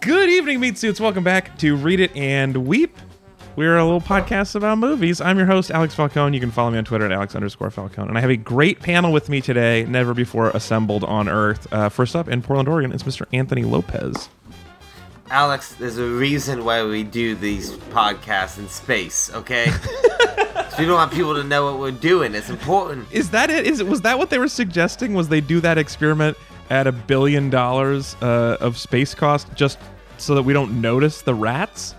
Good evening, meat suits. Welcome back to Read It and Weep. We're a little podcast about movies. I'm your host, Alex Falcone. You can follow me on Twitter at Alex underscore Falcone. And I have a great panel with me today, never before assembled on Earth. Uh, first up in Portland, Oregon, is Mr. Anthony Lopez. Alex, there's a reason why we do these podcasts in space, okay? so we don't want people to know what we're doing. It's important. Is that it? Is it was that what they were suggesting? Was they do that experiment at a billion dollars uh, of space cost just so that we don't notice the rats?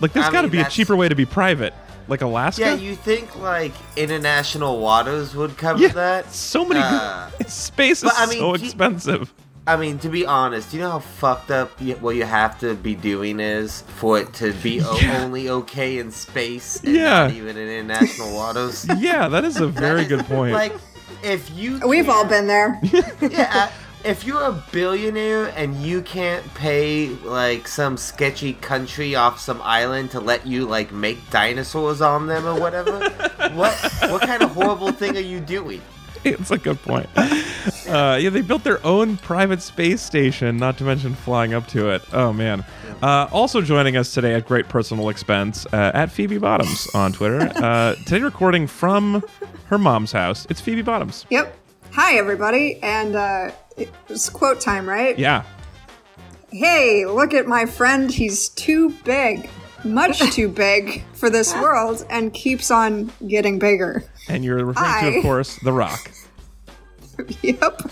Like, there's I got to mean, be a that's- cheaper way to be private, like Alaska. Yeah, you think like international waters would cover Yeah, that? so many. Uh, space is but I mean, so do- expensive. I mean, to be honest, you know how fucked up you, what you have to be doing is for it to be o- Yeah. only okay in space and Yeah. not even in international waters? Yeah, that is a very good point. Like, if you We've all been there. yeah, if you're a billionaire and you can't pay like some sketchy country off some island to let you like make dinosaurs on them or whatever, what what kind of horrible thing are you doing? it's a good point. Uh, yeah, they built their own private space station, not to mention flying up to it. Oh man. Uh, also joining us today at great personal expense uh, at Phoebe Bottoms on Twitter. Uh, today recording from her mom's house. It's Phoebe Bottoms. Yep. Hi, everybody. And it's quote time, right? Yeah. Hey, look at my friend. He's too big. Much too big for this world and keeps on getting bigger. And you're referring to, of course, The Rock. Yep.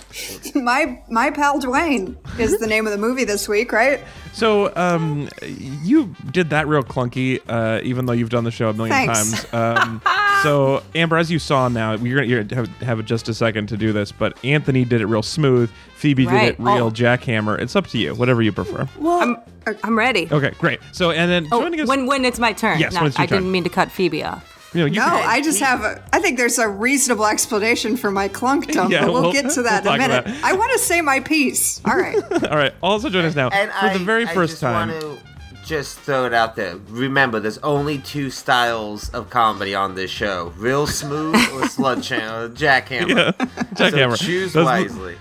My my pal Dwayne is the name of the movie this week, right? So, um, you did that real clunky, uh, even though you've done the show a million Thanks. times. Um, so, Amber, as you saw now, you're gonna you're gonna have, have just a second to do this, but Anthony did it real smooth. Phoebe Right. did it real Oh. jackhammer. It's up to you, whatever you prefer. Well, I'm, I'm ready. Okay, great. So, and then Oh, joining us, when when it's my turn. Yes, Not- when it's your I didn't mean to cut Phoebe off. You know, you No, can- I just have a. I think there's a reasonable explanation for my clunkdom, Yeah, but we'll, we'll- get to that we'll in a minute. I want to say my piece. All right. all right. Also join us now And for I, the very I first just time. want to just throw it out there. Remember, there's only two styles of comedy on this show: real smooth or sledgehammer, or jackhammer. Jackhammer. So choose Those- wisely.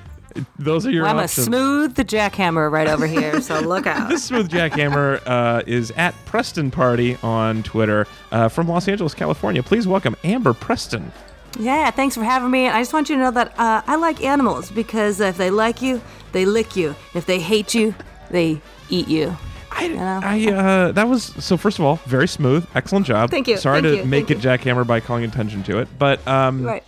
Those are your Well, I'm a options. smooth the jackhammer right over here, so look out. This smooth jackhammer uh, is at Preston Party on Twitter uh, from Los Angeles, California. Please welcome Amber Preston. Yeah, thanks for having me. I just want you to know that uh, I like animals because if they like you, they lick you. If they hate you, they eat you. I, know? I uh, that was so. First of all, very smooth, excellent job. Thank you, Sorry thank to you, make thank it jackhammer by calling attention to it, but um, Right.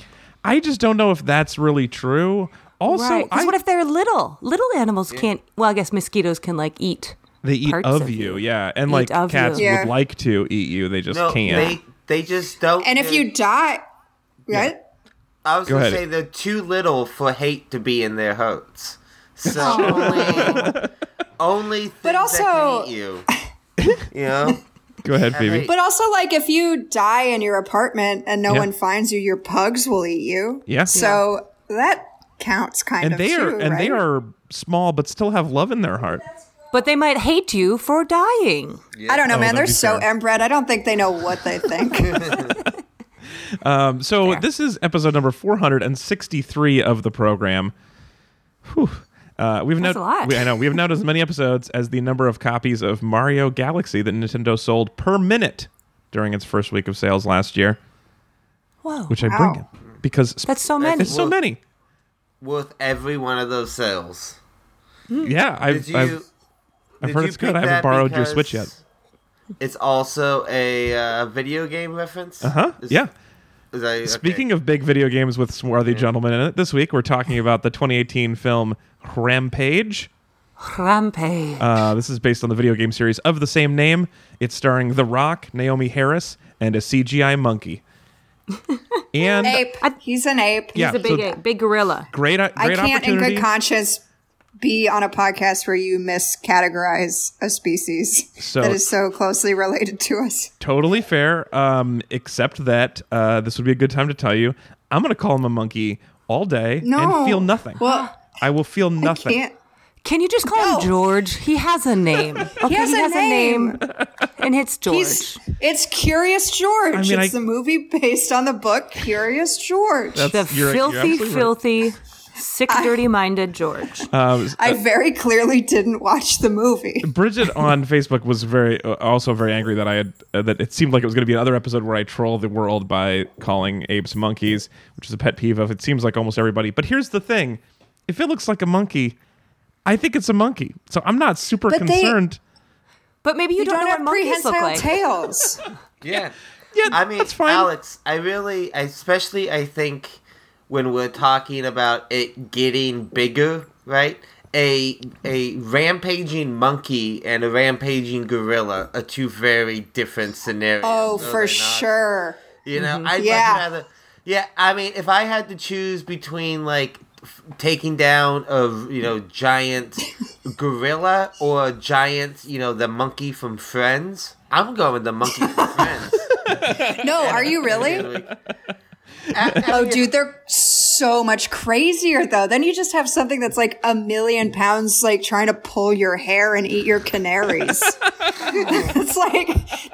I just don't know if that's really true. Also, right. I, what if they're little? Little animals can't. Well, I guess mosquitoes can like eat. they eat parts of of you, you. yeah, and Eat like of cats you. Yeah. would like to eat you, they just No, can't. they they just don't. And if you die, right? I was Go gonna ahead. say they're too little for hate to be in their hurts. So oh, only, only things But that also- can eat you. You know, Go ahead, Phoebe. hate- But also, like, if you die in your apartment and no Yeah. one finds you, your pugs will eat you. Yeah. So that counts kind and of they are too, and they are small, but still have love in their heart. But they might hate you for dying. I don't know, Oh, man. They're so fair. inbred. I don't think they know what they think. Um, so Fair. this is episode number 463 of the program. Whew. Uh, we've That's now, a lot. We, I know we have now as many episodes as the number of copies of Mario Galaxy that Nintendo sold per minute during its first week of sales last year, Whoa. which I bring Wow. because That's so many. it's so many. Worth every one of those sales. Yeah, I've, you? I've, I've did heard it's good. I haven't borrowed your Switch yet. It's also a uh, video game reference. Uh huh. Yeah. is that- okay. Speaking of big video games with swarthy gentlemen in it, this week we're talking about the 2018 film Rampage. Rampage. Uh, this is based on the video game series of the same name. It's starring The Rock, Naomie Harris, and a CGI monkey. And ape. He's an ape. yeah, He's a big, so big gorilla. great, I great can't, in good conscience, be on a podcast where you miscategorize a species So- that is so closely related to us. totally fair. Um, except that uh, this would be a good time to tell you, I'm going to call him a monkey all day No. and feel nothing. Well, I will feel I nothing. Can't. You just call No. him George? He has a name. Okay, He has a name. and it's George. He's it's Curious George. I mean, it's I- the movie based on the book Curious George. The you're- you're filthy, right. filthy, Sick, dirty minded George. I very clearly didn't watch the movie. Bridget on Facebook was very uh, also very angry that I had uh, that it seemed like it was going to be another episode where I troll the world by calling apes monkeys, which is a pet peeve of it seems like almost everybody. But here's the thing: if it looks like a monkey, I think it's a monkey. So I'm not super But they- concerned. But maybe you, You don't, don't know have what monkeys look prehensile like. tails. Yeah. Yeah, I mean, that's fine. Alex, I really, especially, I think when we're talking about it getting bigger, right? A a rampaging monkey and a rampaging gorilla are two very different scenarios. Oh, for sure. You know, mm-hmm. I'd Yeah. much rather. Yeah, I mean, if I had to choose between like f- taking down a you know giant gorilla or a giant you know the monkey from Friends, I'm going with the monkey from Friends. No, are you really? Oh, dude, they're so much crazier though. Then you just have something that's like a million pounds, like trying to pull your hair and eat your canaries. it's like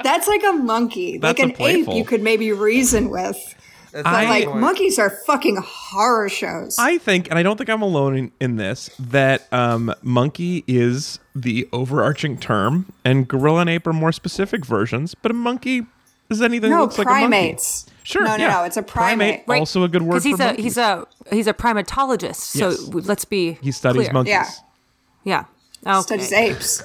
that's like a monkey, That's like an ape. You could maybe reason with. That's But I- like point. monkeys are fucking horror shows. I think, and I don't think I'm alone in, in this, that um, monkey is the overarching term, and gorilla and ape are more specific versions. But a monkey is anything that no looks like a monkey. Sure. No, no, yeah. no. It's a primate. Right. Also a good word Because he's for a monkeys. he's a he's a primatologist. So Yes. let's be he studies clear. monkeys. Yeah. Yeah. Okay. Studies apes.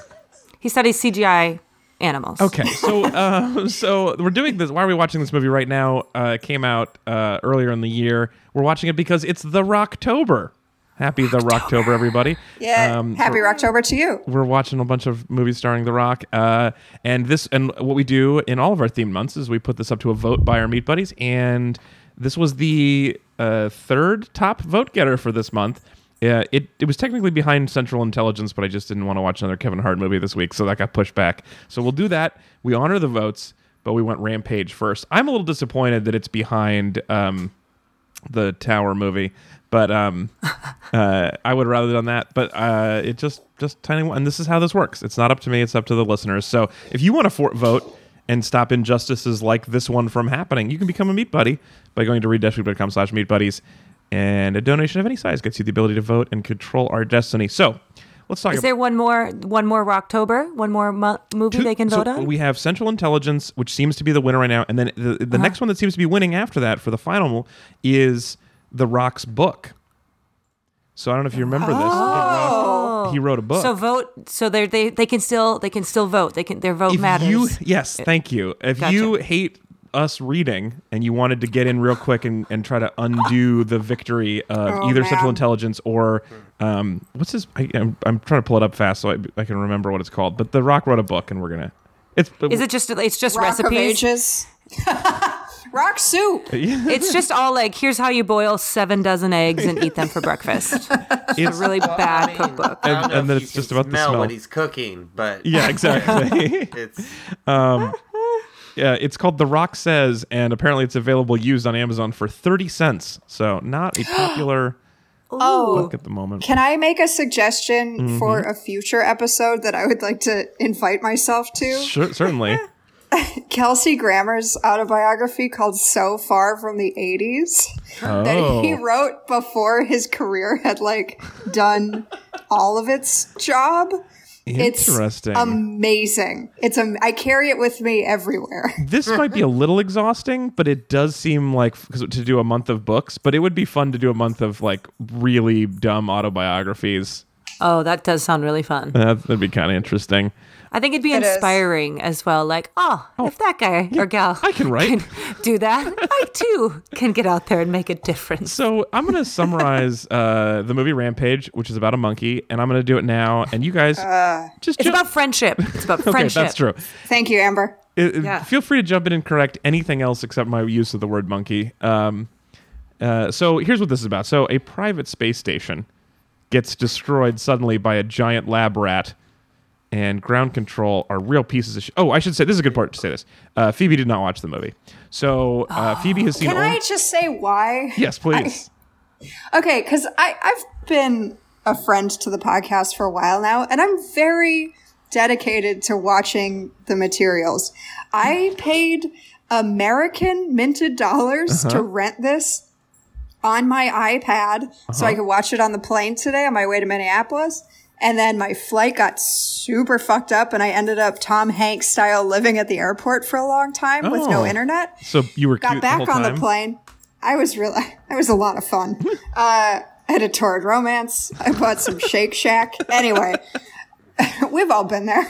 He studies CGI animals. Okay, so uh, so we're doing this. Why are we watching this movie right now? Uh, it came out uh, earlier in the year. We're watching it because it's the Rocktober. Happy the Rocktober, everybody! Yeah. Um, Happy Rocktober to you. we're watching a bunch of movies starring The Rock. Uh, and this and what we do in all of our themed months is we put this up to a vote by our meat buddies, and this was the uh, third top vote getter for this month. Uh, it it was technically behind Central Intelligence, but I just didn't want to watch another Kevin Hart movie this week, so that got pushed back. So we'll do that. We honor the votes, but we went Rampage first. I'm a little disappointed that it's behind um, the Tower movie, but um, uh, I would have rather done that. But uh, it just just tiny and this is how this works. It's not up to me. It's up to the listeners. So if you want to for- vote and stop injustices like this one from happening, you can become a meat buddy by going to read-week.com slash meat buddies. And a donation of any size gets you the ability to vote and control our destiny. So let's talk Is about there one more one more Rocktober? One more mo- movie they can so vote on? We have Central Intelligence, which seems to be the winner right now, and then the, the Uh-huh. next one that seems to be winning after that for the final is The Rock's book. So I don't know if you remember this. The Rock, he wrote a book. Oh. So vote. So they they they can still they can still vote. They can their vote if matters. you yes, thank you. If Gotcha. you hate us reading and you wanted to get in real quick and, and try to undo the victory of Oh, either Central. Intelligence or um, what's this? I, I'm, I'm trying to pull it up fast so I, I can remember what it's called. But The Rock wrote a book, and we're gonna. It's Is it just it's just Rock recipes? Rock soup. It's just all like here's how you boil seven dozen eggs and eat them for breakfast. it's a really bad I mean, cookbook. And- and then it's just can about the smell smell. what he's cooking, but yeah, exactly. it's Yeah, it's called The Rock Says, and apparently it's available used on Amazon for 30 cents. So, not a popular Oh, book at the moment. Can I make a suggestion Mm-hmm. for a future episode that I would like to invite myself to? Sure, certainly. Kelsey Grammer's autobiography called So Far from the 80s that he Oh. wrote before his career had like done all of its job. It's Interesting. amazing. It's am- I carry it with me everywhere. this might be a little exhausting, but it does seem like 'cause to do a month of books, but it would be fun to do a month of like really dumb autobiographies. Oh, that does sound really fun. Uh, that'd be kind of interesting. I think it'd be It is. inspiring as well. Like, oh, if that guy or gal I can write. do that, I too can get out there and make a difference. So I'm gonna summarize uh, the movie Rampage, which is about a monkey, and I'm gonna do it now. And you guys just It's jump- about friendship. It's about okay, friendship. that's true. Thank you, Amber. It- it- Yeah. Feel free to jump in and correct anything else except my use of the word monkey. Um, uh, so here's what this is about. So a private space station gets destroyed suddenly by a giant lab rat, and ground control are real pieces of. Sh- oh, I should say this is a good part to say this. Uh, Phoebe did not watch the movie, so uh, Phoebe has seen. Can only- I just say why? yes, please. Okay, because I I've been a friend to the podcast for a while now, and I'm very dedicated to watching the materials. I paid American minted dollars to rent this on my iPad so I could watch it on the plane today on my way to Minneapolis. And then my flight got super fucked up and I ended up Tom Hanks style living at the airport for a long time with no Oh. internet. So you were Got cute back the on time? the plane. I was really, it was a lot of fun. uh, I had a torrid romance. I bought some Shake Shack. Anyway, we've all been there.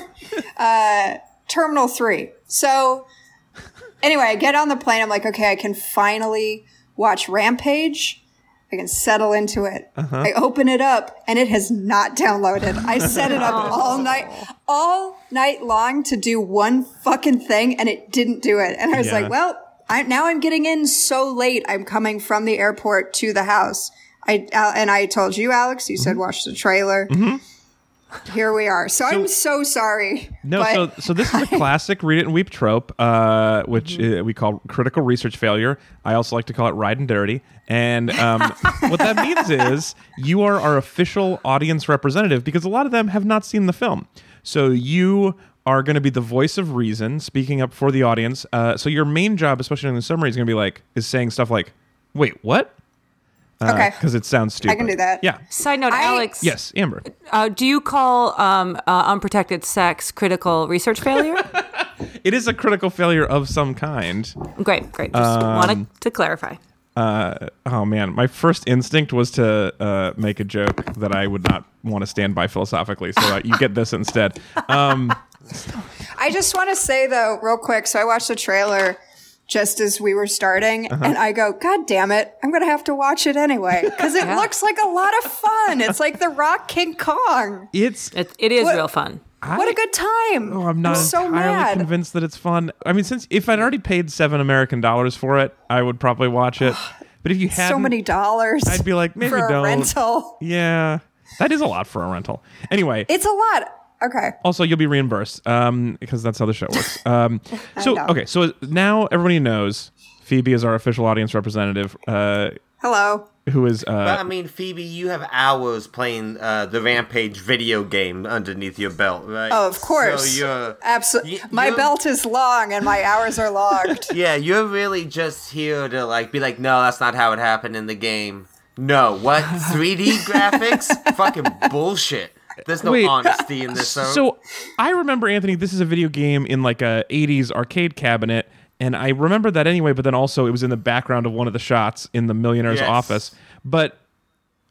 Uh, Terminal 3. So, anyway, I get on the plane. I'm like, okay, I can finally watch Rampage. I can settle into it. I open it up and it has not downloaded. I set it up all night, all night long to do one fucking thing and it didn't do it. And I was Yeah. like, well, I, now I'm getting in so late. I'm coming from the airport to the house. I, uh, and I told you, Alex, you said watch the trailer. Here we are. So, I'm so sorry. No, so so this is a classic read it and weep trope, uh, which uh, we call critical research failure. I also like to call it ride and dirty. And um, what that means is you are our official audience representative because a lot of them have not seen the film. So you are going to be the voice of reason, speaking up for the audience. Uh, so your main job, especially in the summary, is going to be like is saying stuff like, "Wait, what?" Okay. because it sounds stupid. I can do that. Yeah. Side note, I- Alex. Yes, Amber. Uh, do you call um, uh, unprotected sex critical research failure? It is a critical failure of some kind. great, great. Just Um, wanted to clarify. uh, oh man, my first instinct was to uh, make a joke that I would not want to stand by philosophically. So uh, you get this instead. Um, I just want to say though, real quick. So I watched the trailer just as we were starting, Uh-huh. and I go, "God damn it! I'm gonna have to watch it anyway because it Yeah. looks like a lot of fun. It's like The Rock King Kong. it's It, it is What- real fun. what a good time! oh, I'm not so entirely mad. convinced that it's fun. I mean, since if I'd already paid seven American dollars for it, I would probably watch it. But if you had So many dollars. I'd be like, maybe for a don't. rental. Yeah, that is a lot for a rental. Anyway, It's a lot. Okay. also you'll be reimbursed um, because that's how the show works. Um, so know. okay, so now everybody knows Phoebe is our official audience representative. Uh, Hello. who is uh, But I mean, Phoebe, you have hours playing uh, the Rampage video game underneath your belt, right? Oh, of course. So you're Absolutely. y- My you're- belt is long and my hours are logged. Yeah, you're really just here to like be like, no, that's not how it happened in the game. No, what 3D graphics? Fucking bullshit. There's no Wait. honesty in this. So I remember Anthony. This is a video game in like a '80s arcade cabinet, and I remember that anyway. But then also it was in the background of one of the shots in the millionaire's Yes. office. But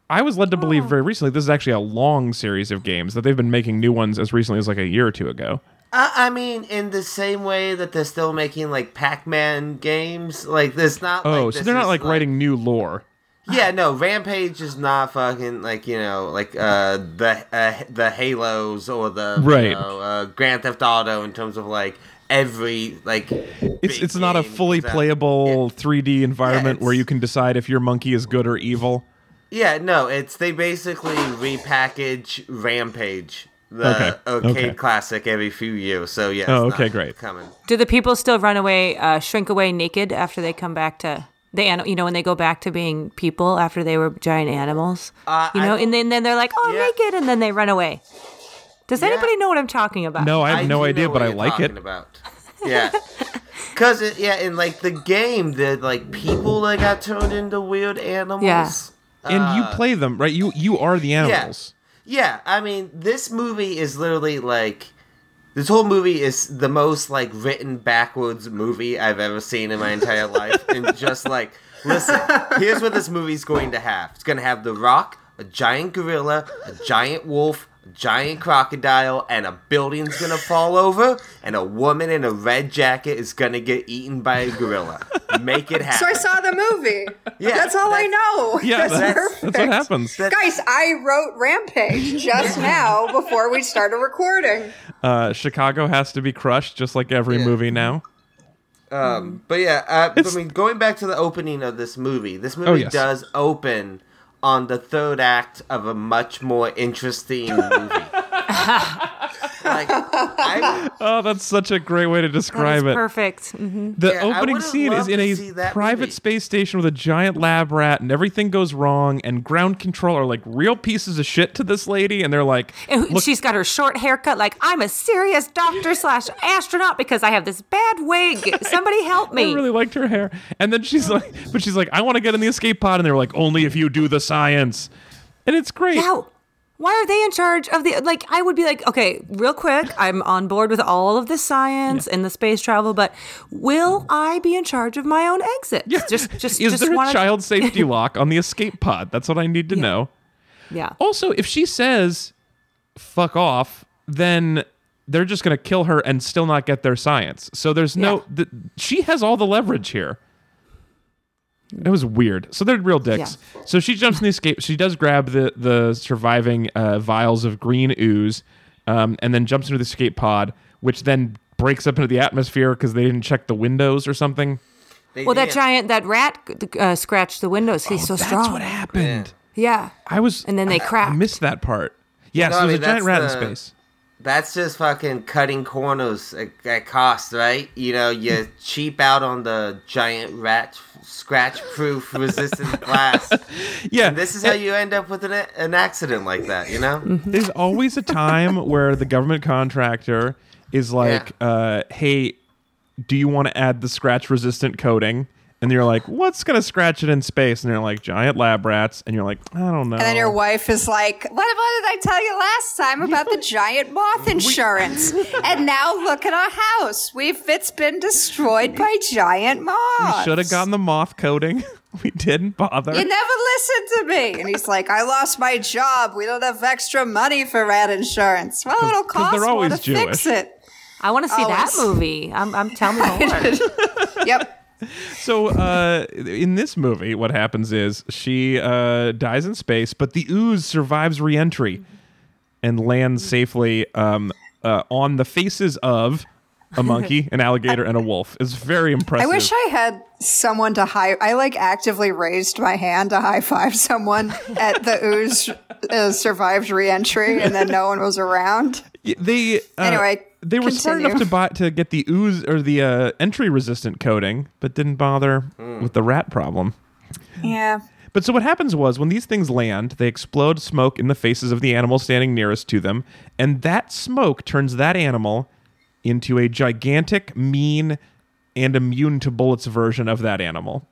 I was led to believe oh. very recently this is actually a long series of games that they've been making new ones as recently as like a year or two ago. I, I mean, in the same way that they're still making like Pac-Man games, like there's not. Oh, like, so this they're not is, like writing new lore. Yeah, no, Rampage is not fucking like you know like uh the uh, the Halos or the Right. you know, uh, Grand Theft Auto in terms of like every like It's it's not a fully that- playable 3D environment where you can decide if your monkey is good or evil. Yeah, no, it's they basically repackage Rampage, the Okay, arcade okay. classic, every few years. So yeah. Oh, okay, great. Coming. Do the people still run away, uh, shrink away naked after they come back to the an- You know, when they go back to being people after they were giant animals. Uh, you know, don't- and then, then they're like, "Oh, I'm Yeah. naked," and then they run away. Does Yeah. anybody know what I'm talking about? No, I have no idea, but I like it. About. Yeah. Cause yeah, in like the game, the like people that got turned into weird animals. Yeah. And you Uh, play them, right? You you are the animals. Yeah, I mean, this movie is literally like. This whole movie is the most like written backwards movie I've ever seen in my entire life. And just like, listen, here's what this movie's going to have. It's going to have The Rock, a giant gorilla, a giant wolf, giant crocodile, and a building's going to fall over, and a woman in a red jacket is going to get eaten by a gorilla. Make it happen. So I saw the movie. Yeah, that's all I know. Yeah, that's, that's, perfect. that's what happens. Guys, I wrote Rampage just now before we started recording. Uh, Chicago has to be crushed, just like every Yeah. movie now. Um, but yeah, uh, I mean, going back to the opening of this movie, this movie Oh, yes. does open on the third act of a much more interesting movie. like I, Oh, that's such a great way to That is describe it. perfect. hmm The Yeah, opening scene is in a private movie. space station with a giant lab rat, and everything goes wrong. And ground control are like real pieces of shit to this lady, and they're like, And "Look, she's got her short haircut. Like I'm a serious doctor slash astronaut because I have this bad wig. Somebody help me. I really liked her hair." And then she's like, "But she's like, I want to get in the escape pod," and they're like, "Only if you do the science." And it's great. How? Why are they in charge of the like? I would be like, okay, real quick, I'm on board with all of the science and the space travel, but will mm. I be in charge of my own exit? Just, just, is just there wanna- a child safety lock on the escape pod? That's what I need to know. Yeah. Also, if she says "fuck off," then they're just going to kill her and still not get their science. So there's no. Yeah. Th- she has all the leverage here. It was weird. So they're real dicks. So she jumps in the escape. She does grab the the surviving uh, vials of green ooze, um, and then jumps into the escape pod, which then breaks up into the atmosphere because they didn't check the windows or something. they Well, that giant, that rat uh, scratched the windows. He's so Oh, That's strong. what happened. Yeah. I was. And then they I- I missed that part. Yes, No, I there's mean, a giant that's rat in space. That's just fucking cutting corners at, at cost, right? You know, you cheap out on the giant rat scratch proof resistant glass. Yeah, This is how you end up with an, an accident like that, you know? There's always a time where the government contractor is like, uh, "Hey, do you want to add the scratch resistant coating?" And you're like, "What's gonna scratch it in space?" And they're like, "Giant lab rats." And you're like, "I don't know." And then your wife is like, what, what did I tell you last time about the giant moth insurance? and now look at our house. We've it's been destroyed by giant moths. We should have gotten the moth coating. we didn't bother. You never listened to me. And he's like, I lost my job. We don't have extra money for rat insurance. Well, it'll cost they're more always to fix Jewish. it. I want to see oh, that movie. I'm, I'm telling me more. Yep. So uh, in this movie, what happens is she uh, dies in space, but the ooze survives re-entry and lands safely um, uh, on the faces of a monkey, an alligator, and a wolf. It's very impressive. I wish I had someone to high. I like actively raised my hand to high five someone at the ooze uh, survived reentry, and then no one was around. They uh, Anyway, they were smart enough to buy to get the ooze or the uh, entry resistant coating, but didn't bother with the rat problem. Yeah. But so what happens was when these things land, they explode smoke in the faces of the animal standing nearest to them, and that smoke turns that animal into a gigantic, mean, and immune to bullets version of that animal.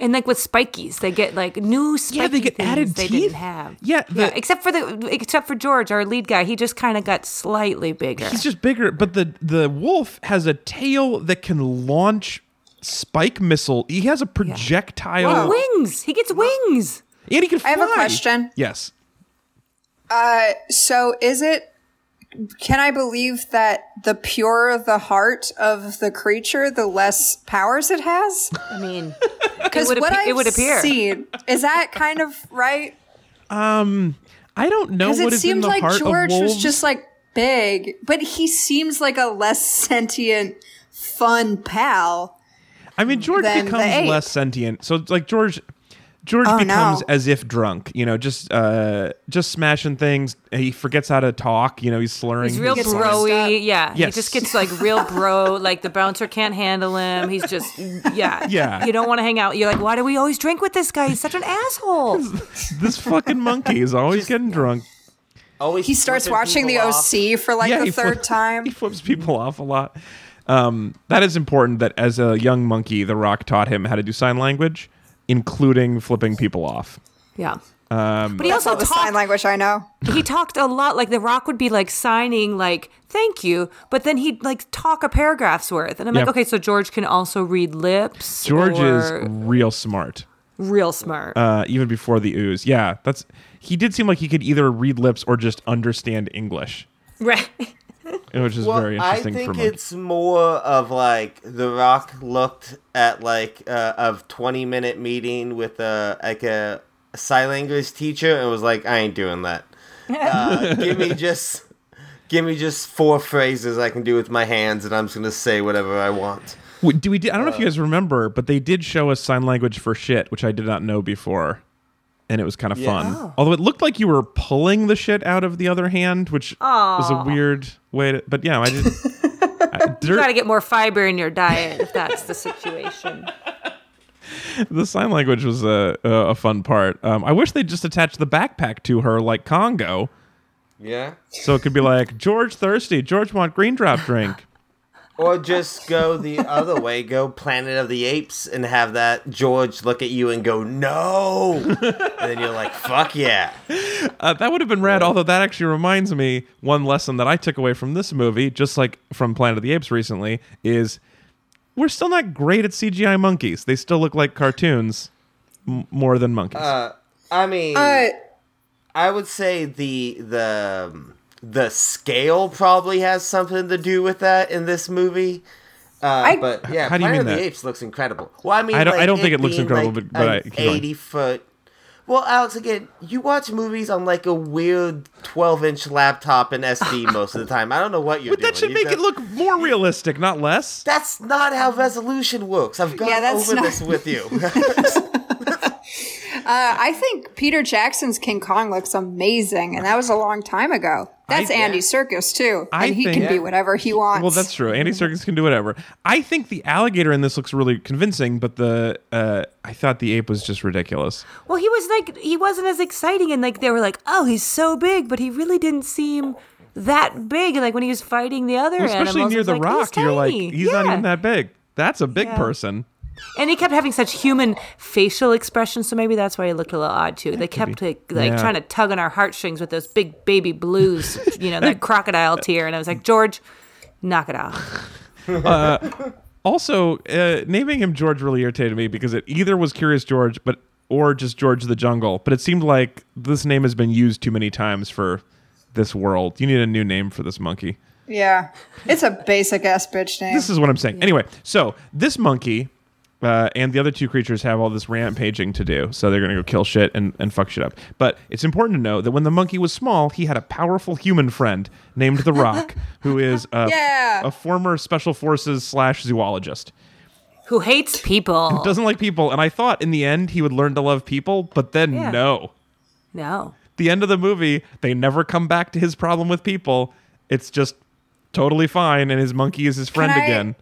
And like with spikies, they get like new spiky Yeah, they get things added they teeth. didn't have. Yeah, yeah. Except for the except for George, our lead guy, he just kind of got slightly bigger. He's just bigger, but the the wolf has a tail that can launch spike missile. He has a projectile, wings. He gets wings. and he can fly. I have a question. Yes. Uh, so is it? Can I believe that the purer the heart of the creature, the less powers it has? I mean, Because what appe- I've it would appear. seen is that kind of right. Um, I don't know Because what it is seemed like heart George was just like big, but he seems like a less sentient, fun pal. I mean, George becomes less sentient. So like George, George Oh, becomes no. as if drunk. You know, just uh, just smashing things. He forgets how to talk. You know, he's slurring. he's real his- gets broy. Yeah, Yes. he just gets like real bro. Like the bouncer can't handle him. He's just yeah. Yeah. You don't want to hang out. You're like, why do we always drink with this guy? He's such an asshole. this fucking monkey is always getting drunk. Always He starts watching the off. OC for like yeah, the third flip- time. He flips people off a lot. Um, that is important. That as a young monkey, The Rock taught him how to do sign language, including flipping people off. Yeah. Um, But he also the sign language I know. He talked a lot. Like the Rock would be like signing like thank you, but then he'd like talk a paragraph's worth, and I'm like, okay, so George can also read lips. George is real smart. real smart. uh, even before the ooze. Yeah, that's he did seem like he could either read lips or just understand English, right. which is Well, very interesting. I think it's more of like The Rock looked at like uh, a twenty minute meeting with a like a sign language teacher and was like, I ain't doing that. Uh, give me just give me just four phrases I can do with my hands, and I'm just gonna say whatever I want. Do we? I don't know if you Uh, guys remember, but they did show us sign language for shit, which I did not know before. And it was kind of Yeah. fun. Although it looked like you were pulling the shit out of the other hand, which was a weird way to. But yeah, I did. I, You got to get more fiber in your diet if that's the situation. the sign language was a a, a fun part. Um, I wish they'd just attached the backpack to her like Congo, Yeah. so it could be like George thirsty, George want green drop drink. Or just go the other way, go Planet of the Apes, and have that George look at you and go, no! and then you're like, fuck yeah. Uh, that would have been rad. Although that actually reminds me, one lesson that I took away from this movie, just like from Planet of the Apes recently, is we're still not great at CGI monkeys. They still look like cartoons m- more than monkeys. I mean, Uh, I would say the the the scale probably has something to do with that in this movie. Uh, but yeah, How do you Planet mean of that? the Apes looks incredible. Well, I mean, I don't- I don't think it looks incredible, like, but- but I- an keep going. eighty foot. Well, Alex, again, you watch movies on like a weird twelve inch laptop and SD most of the time. I don't know what you're but doing. that should You make got- it look more realistic, not less. That's not how resolution works. I've gone Yeah, over not- this with you. Uh, I think Peter Jackson's King Kong looks amazing, and that was a long time ago. That's I- Andy Serkis too, I and he think- can be whatever he wants. Well, that's true. Andy Serkis can do whatever. I think the alligator in this looks really convincing, but the uh, I thought the ape was just ridiculous. Well, he was like he wasn't as exciting, and like they were like, "Oh, he's so big," but he really didn't seem that big. Like when he was fighting the other Especially animals, near the like, rock, he's you're like, tiny. he's not even that big. That's a big Yeah. person. And he kept having such human facial expressions, so maybe that's why he looked a little odd too. They kept like, like Yeah. trying to tug on our heartstrings with those big baby blues, you know, that crocodile tear. And I was like, George, knock it off. Also, uh, naming him George really irritated me because it either was Curious George, but or just George the Jungle. But it seemed like this name has been used too many times for this world. You need a new name for this monkey. yeah, it's a basic ass bitch name. This is what I'm saying. Anyway, so this monkey uh, and the other two creatures have all this rampaging to do. So they're going to go kill shit and, and fuck shit up. But it's important to know that when the monkey was small, he had a powerful human friend named The Rock, who is a, Yeah. a former special forces slash zoologist. Who hates people? Who doesn't like people. And I thought in the end he would learn to love people, but then Yeah. no. no. The end of the movie, they never come back to his problem with people. It's just totally fine, and his monkey is his friend I- again.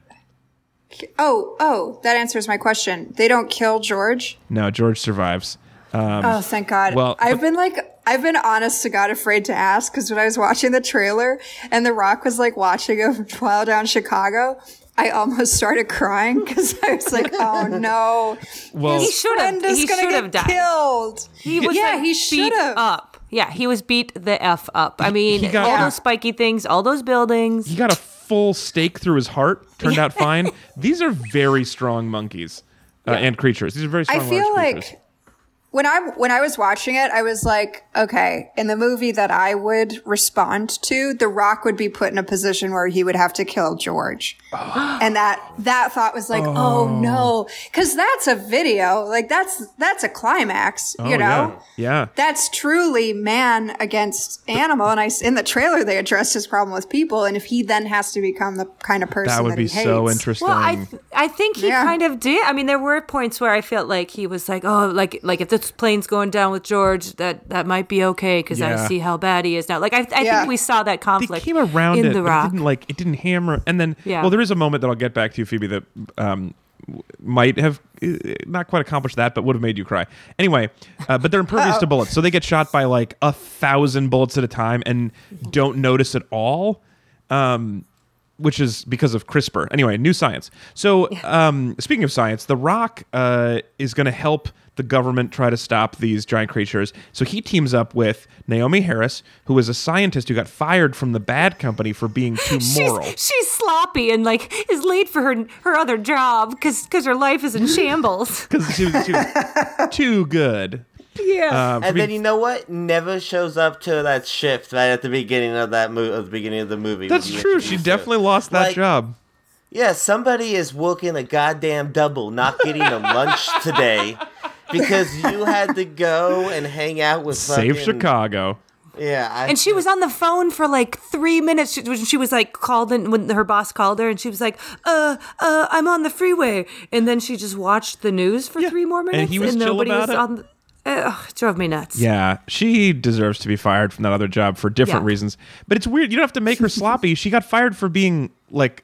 Oh, oh, that answers my question. They don't kill George. No, George survives. Um, oh, thank God. well, I've been like, I've been honest to God afraid to ask because when I was watching the trailer and The Rock was like watching a trial down Chicago, I almost started crying because I was like, oh no, Well, He should have. friend is He gonna should get have died. killed. He was yeah, like, he beat should have. up. Yeah, he was beat the f up. I mean, he got- all Yeah. those spiky things, all those buildings. he got a full stake through his heart. Turned out fine. These are very strong monkeys uh, and creatures. These are very strong. I feel like creatures. When I when I was watching it, I was like, okay, in the movie that I would respond to, The Rock would be put in a position where he would have to kill George, and that that thought was like, oh, oh. no, because that's a video, like that's that's a climax, Oh, you know. yeah, yeah. That's truly man against animal, and I s- in the trailer they addressed his problem with people, and if he then has to become the kind of person That would that be he so hates- interesting. Well, I th- I think he Yeah. kind of did. I mean, there were points where I felt like he was like, oh, like like if this plane's going down with George, that that might be okay because Yeah. I see how bad he is now. Like I, I Yeah. think we saw that they conflict came around in it, the rock. it didn't like it didn't hammer. And then, Yeah. well, there is a moment that I'll get back to, you, Phoebe, that um, might have uh, not quite accomplished that, but would have made you cry. Anyway, uh, but they're impervious to bullets, so they get shot by like a thousand bullets at a time and don't notice at all. Um, which is because of CRISPR. Anyway, new science. So, um, speaking of science, The Rock uh, is going to help the government try to stop these giant creatures. So he teams up with Naomie Harris, who is a scientist who got fired from the bad company for being too moral. She's, she's sloppy and like is late for her her other job because because her life is in shambles. Because she, was- she was too good. yeah. Uh, for And then you know what? Never shows up to that shift right at the beginning of that movie. At the beginning of the movie. that's true. She introduce her. definitely lost that Like, job. Yeah, somebody is working a goddamn double, not getting a lunch today because you had to go and hang out with Save fucking- Chicago. Yeah, I, and she was on the phone for like three minutes. She, when she was like called in when her boss called her, and she was like, "Uh, uh, I'm on the freeway." And then she just watched the news for Yeah. three more minutes And minutes, he was chill nobody about was it? on. The, Ugh, it drove me nuts. Yeah, she deserves to be fired from that other job for different Yeah. reasons. But it's weird. You don't have to make her sloppy. She got fired for being like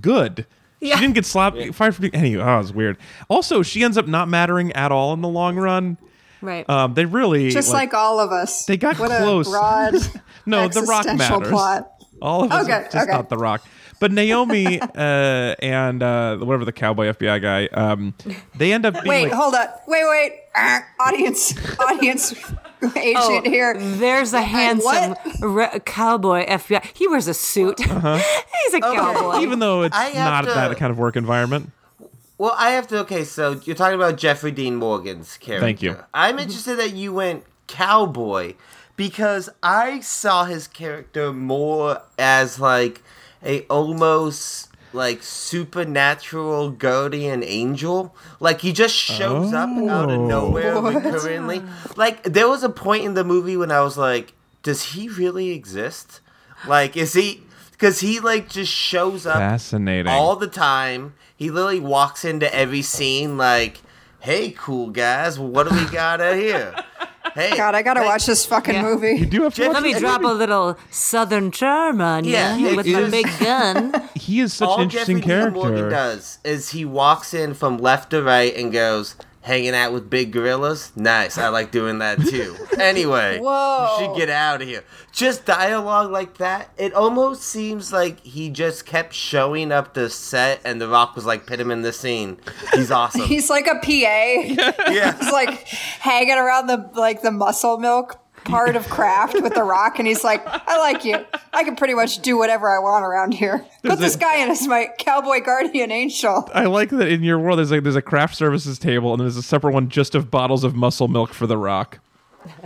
good. Yeah. She didn't get sloppy fired for being anyway. Oh, it's weird. Also, she ends up not mattering at all in the long run. Right. Um, they really Just like, all of us. They got what close. A broad no, the Rock existential matters. plot. All of us, Okay, just okay. not the Rock. But Naomi uh, and uh, whatever the cowboy FBI guy, um, they end up being Wait, like, hold up. Wait, wait. Ah, audience, audience agent Oh, here. There's a handsome re- cowboy FBI. He wears a suit. Uh-huh. He's a cowboy. even though it's not to- that kind of work environment. Well, I have to. Okay, so you're talking about Jeffrey Dean Morgan's character. Thank you. I'm interested that you went cowboy because I saw his character more as like a almost like supernatural guardian angel. Like he just shows up out of Oh. nowhere What? recurrently. Like there was a point in the movie when I was like, does he really exist? Like, is he? Because he like just shows up Fascinating. all the time. He literally walks into every scene like, "Hey, cool guys, what do we got out here?" Hey, God, I gotta hey, watch this fucking Yeah. movie. you do have to Jeff- watch Let me drop a little southern charm on you Yeah, it with my big gun. He is such All an interesting Jeffrey Dean Morgan does is he walks in from left to right and goes, "Hanging out with big gorillas, nice. I like doing that too." anyway, Whoa. you should get out of here. Just dialogue like that. It almost seems like he just kept showing up the set, and The Rock was like, "Put him in the scene. He's awesome." He's like a PA. yeah. He's like hanging around the like the muscle milk part of craft with the rock, and he's like, "I like you. I can pretty much do whatever I want around here. Put this guy in as my cowboy guardian angel." I like that in your world there's like there's a craft services table and there's a separate one just of bottles of muscle milk for the rock.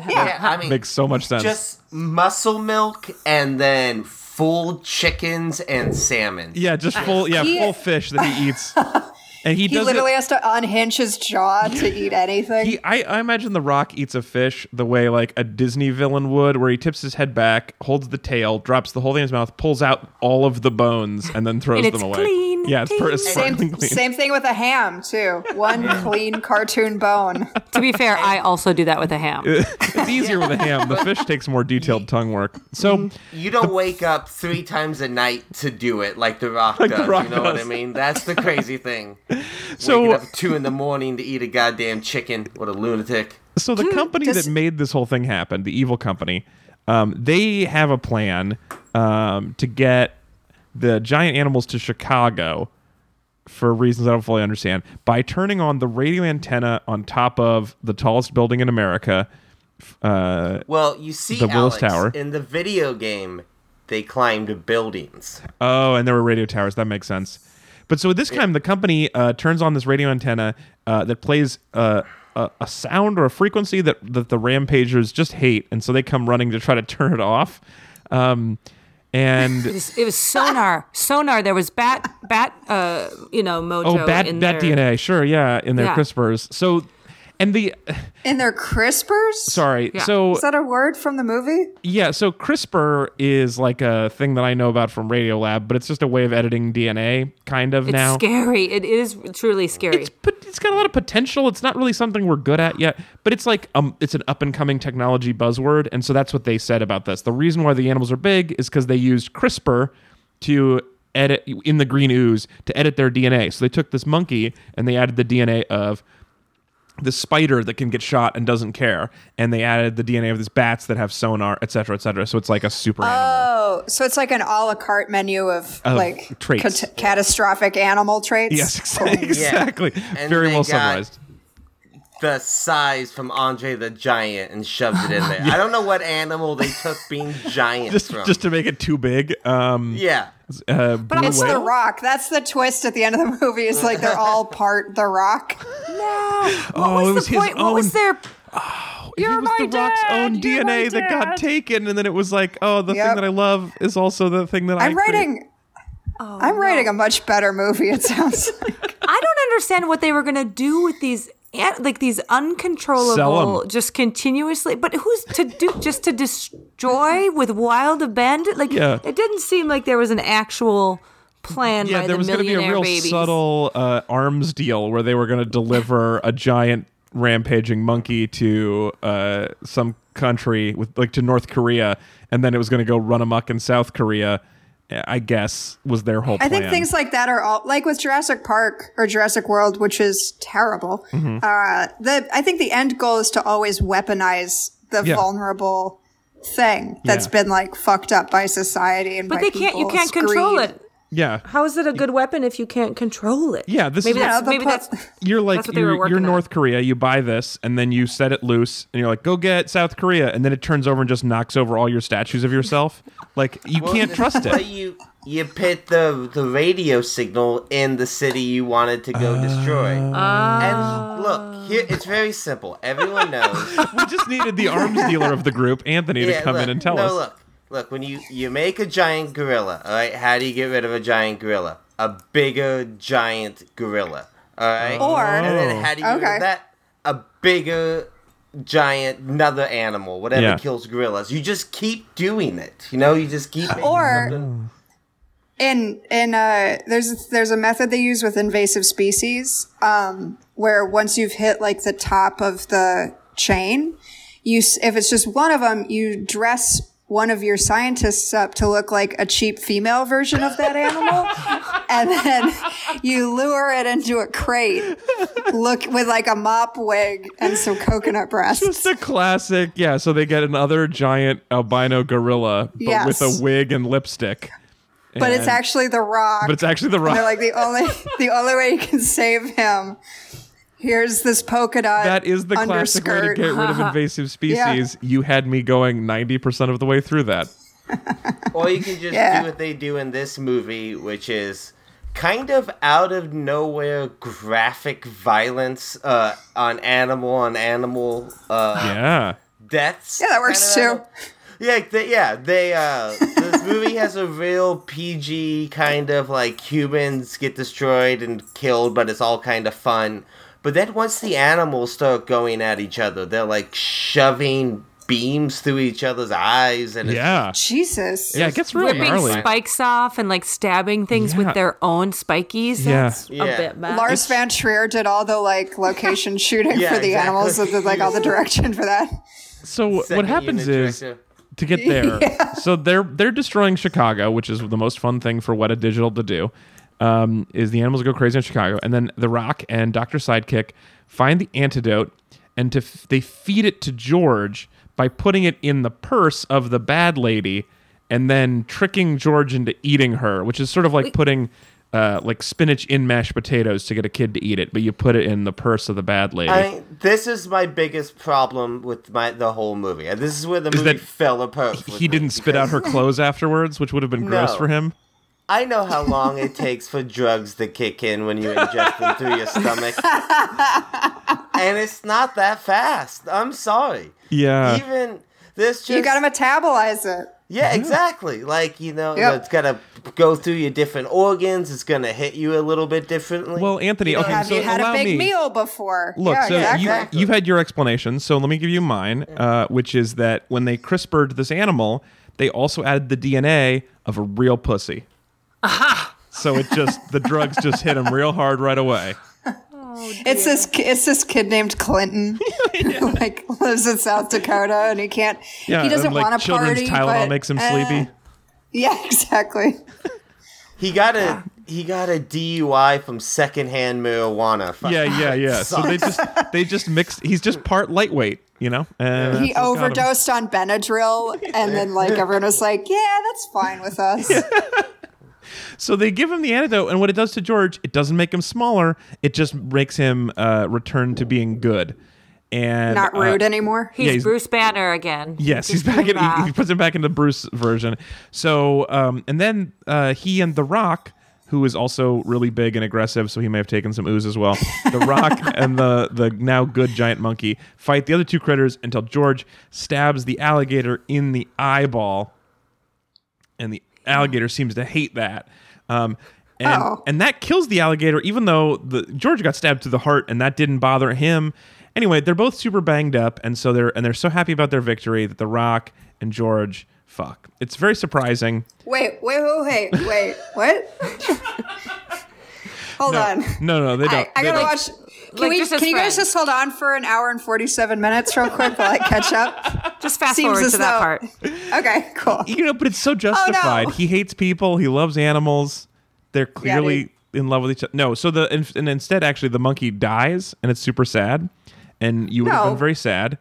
Yeah, I mean, Makes so much sense. just muscle milk and then full chickens and salmon. yeah, just full yeah, He- full fish that he eats. And he, He does literally it, has to unhinge his jaw to eat anything. he, I, I imagine the rock eats a fish the way like a Disney villain would, where he tips his head back, holds the tail, drops the whole thing in his mouth, pulls out all of the bones, and then throws And them it's away. clean, Yeah, it's per- it's same, sparkling clean. same thing with a ham too. One clean cartoon bone. to be fair, I also do that with a ham. it's easier with a ham. The fish takes more detailed tongue work. So mm-hmm. You don't wake up three times a night to do it like The Rock Like The does. Rock you know what. I mean? That's the crazy thing. So- Waking up at two in the morning to eat a goddamn chicken. What a lunatic. So the company Does- that made this whole thing happen, the evil company, um, they have a plan um, to get the giant animals to Chicago for reasons I don't fully understand by turning on the radio antenna on top of the tallest building in America. Uh, Well, you see, The Willis Alex, Tower. in the video game, they climbed buildings. Oh, and there were radio towers. That makes sense. But so this time, the company uh, turns on this radio antenna uh, that plays uh, a, a sound or a frequency that, that the rampagers just hate, and so they come running to try to turn it off. Um, and It was, it was sonar. Sonar. There was bat, bat. Uh, you know, mojo. oh, bat in bat their- DNA, sure, yeah, in their Yeah. CRISPRs. So, and the And they're crispers. sorry, Yeah. so Is that a word from the movie? Yeah, so CRISPR is like a thing that I know about from Radiolab, but it's just a way of editing DNA, kind of It's now. scary. It is truly scary. It's but it's got a lot of potential. It's not really something we're good at yet, but it's like um, it's an up and coming technology buzzword, and so that's what they said about this. The reason why the animals are big is because they used CRISPR to edit in the green ooze to edit their DNA. So they took this monkey and they added the DNA of the spider that can get shot and doesn't care, and they added the DNA of these bats that have sonar, et cetera, et cetera. So it's like a super animal. Oh, so it's like an a la carte menu of, Of like traits. cat- catastrophic animal traits. Yes, exactly. exactly. And Very well got- summarized. The size from Andre the Giant and shoved it in there. I don't know what animal they took being giant Just, from. just to make it too big. Um, yeah. uh, blue It's the? Rock. That's the twist at the end of the movie. Is like they're all part the Rock. No. What Oh, was it was the his point? What was own- their? it was my the Rock's own you're DNA that got taken, and then it was like, oh, the thing that I love is also the thing that I. I'm create. writing. I'm writing a much better movie. It sounds. like. I don't understand what they were gonna do with these. An- Like these uncontrollable, just continuously. But who's to do? Just to destroy with wild abandon? Like Yeah. it didn't seem like there was an actual plan Yeah, by there the was going to be a real babies. subtle uh, arms deal where they were going to deliver a giant rampaging monkey to uh, some country with like to North Korea, and then it was going to go run amok in South Korea. I guess was their whole. I plan. think things like that are all like with Jurassic Park or Jurassic World, which is terrible. Mm-hmm. Uh, the I think the end goal is to always weaponize the Yeah. vulnerable thing that's Yeah. been like fucked up by society and But by they can't. You can't control it. Yeah, How is it a good weapon if you can't control it? Yeah, this maybe is- that's Yeah, maybe po- that's you're like That's what they were you're, you're on. North Korea. You buy this, and then you set it loose, and you're like, "Go get South Korea," and then it turns over and just knocks over all your statues of yourself. Like you Well, can't the- trust but it. You you put the the radio signal in the city you wanted to go uh. destroy. Ah. and look, here it's very simple. Everyone knows. we just needed the arms dealer of the group, Anthony, to come look, in and tell no, us. look, look. When you you make a giant gorilla, all right. How do you get rid of a giant gorilla? A bigger giant gorilla. All right. Or- and then how do you get rid Okay. of that? A bigger giant another animal, whatever Yeah. kills gorillas. You just keep doing it. You know, you just keep Or- something- in in uh there's there's a method they use with invasive species um where once you've hit like the top of the chain you if it's just one of them you dress one of your scientists up to look like a cheap female version of that animal and then you lure it into a crate look with like a mop wig and some coconut breasts just a classic, yeah. So they get another giant albino gorilla, but Yes. with a wig and lipstick. but it's actually the rock but it's actually the And they're like the only the only way you can save him. Here's this polka dot. that is the classic way to get rid of invasive species. You had me going ninety percent of the way through that. Or you can just Yeah. do what they do in this movie, which is kind of out of nowhere graphic violence uh, on animal on animal uh, Yeah. deaths. Yeah, that works too. animal- Yeah, they, yeah, they. Uh, this movie has a real PG kind of like humans get destroyed and killed, but it's all kind of fun. But then once the animals start going at each other, they're like shoving beams through each other's eyes, and it's Yeah. Jesus. Yeah, it gets really ripping gnarly. spikes off and like stabbing things Yeah. with their own spikies. Yeah. That's Yeah. a bit mad. Lars von Trier did all the like location shooting Yeah, for the exactly. animals, so did like all the direction for that. So what happens is director. to get there. So they're they're destroying Chicago, which is the most fun thing for Weta Digital to do. Um, is the animals go crazy in Chicago, and then The Rock and Doctor Sidekick find the antidote, and to f- they feed it to George by putting it in the purse of the bad lady, and then tricking George into eating her, which is sort of like putting. Uh, like spinach in mashed potatoes to get a kid to eat it, but you put it in the purse of the bad lady. I mean, this is my biggest problem with my the whole movie. This is where the movie that fell apart. with he didn't spit out her clothes afterwards, which would have been gross No. for him. I know how long it takes for drugs to kick in when you ingest them through your stomach, and it's not that fast. I'm sorry. Yeah. Even this just You got to metabolize it. yeah, exactly. Like you know, Yep. it's gotta go through your different organs. It's gonna hit you a little bit differently. Well, Anthony, okay, Have so you had a big me. meal before? Look, yeah, so exactly. you, Exactly. you've had your explanation, so let me give you mine, uh, which is that when they CRISPRed this animal, they also added the DNA of a real pussy. Aha! So it just the drugs just hit him real hard right away. It's this it's this kid named Clinton who like lives in South Dakota and he can't Yeah, he doesn't and, like, want to children's party. Tylenol but, makes him eh, sleepy. Yeah, exactly. he got a he got a DUI from secondhand marijuana. Yeah, yeah, yeah. So they just they just mixed. He's just part lightweight, you know. And He that's what got him. overdosed on Benadryl and then like everyone was like, "Yeah, that's fine with us." So they give him the antidote, and what it does to George, it doesn't make him smaller. It just makes him uh, return to being good. And Not uh, rude anymore. He's, Yeah, he's- Bruce Banner again. Yes, he's Just back in. came He, he puts him back in the Bruce version. So, um, and then uh, he and The Rock, who is also really big and aggressive, so he may have taken some ooze as well. The Rock and the the now good giant monkey fight the other two critters until George stabs the alligator in the eyeball, and the alligator seems to hate that. Um, and, Oh. and that kills the alligator, even though the George got stabbed to the heart, and that didn't bother him. Anyway, they're both super banged up, and so they're and they're so happy about their victory that The Rock and George fuck. It's very surprising. Wait, wait, wait, wait, wait. What? Hold on. No, no, they don't. I, I They gotta don't. watch. Can, like, we, just can you guys just hold on for an hour and 47 minutes real quick while I catch up? Just fast Seems forward as to that though- part. Okay, cool. You know, but it's so oh, justified. no. He hates people. He loves animals. They're clearly in love with each other. No, so the and, and instead, actually, the monkey dies, and it's super sad. And you would have been very sad.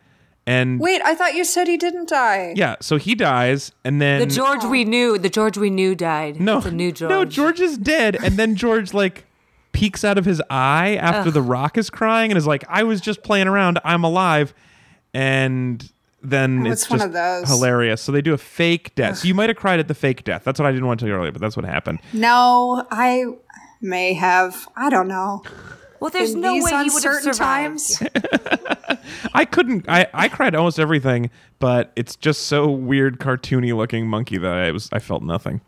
And Wait, I thought you said he didn't die. yeah, so he dies, and then The George we knew, the George we knew died. no, the new George. no, George is dead, and then George like peeks out of his eye after the rock is crying, and is like, "I was just playing around. I'm alive," and. Then Oh, it's, it's one just of those. hilarious. So they do a fake death. So you might have cried at the fake death. That's what I didn't want to tell you earlier, but that's what happened. No, I may have. I don't know. Well, there's In no way he would have survived. times. I couldn't. I, I cried almost everything, but it's just so weird, cartoony looking monkey that I was. I felt nothing.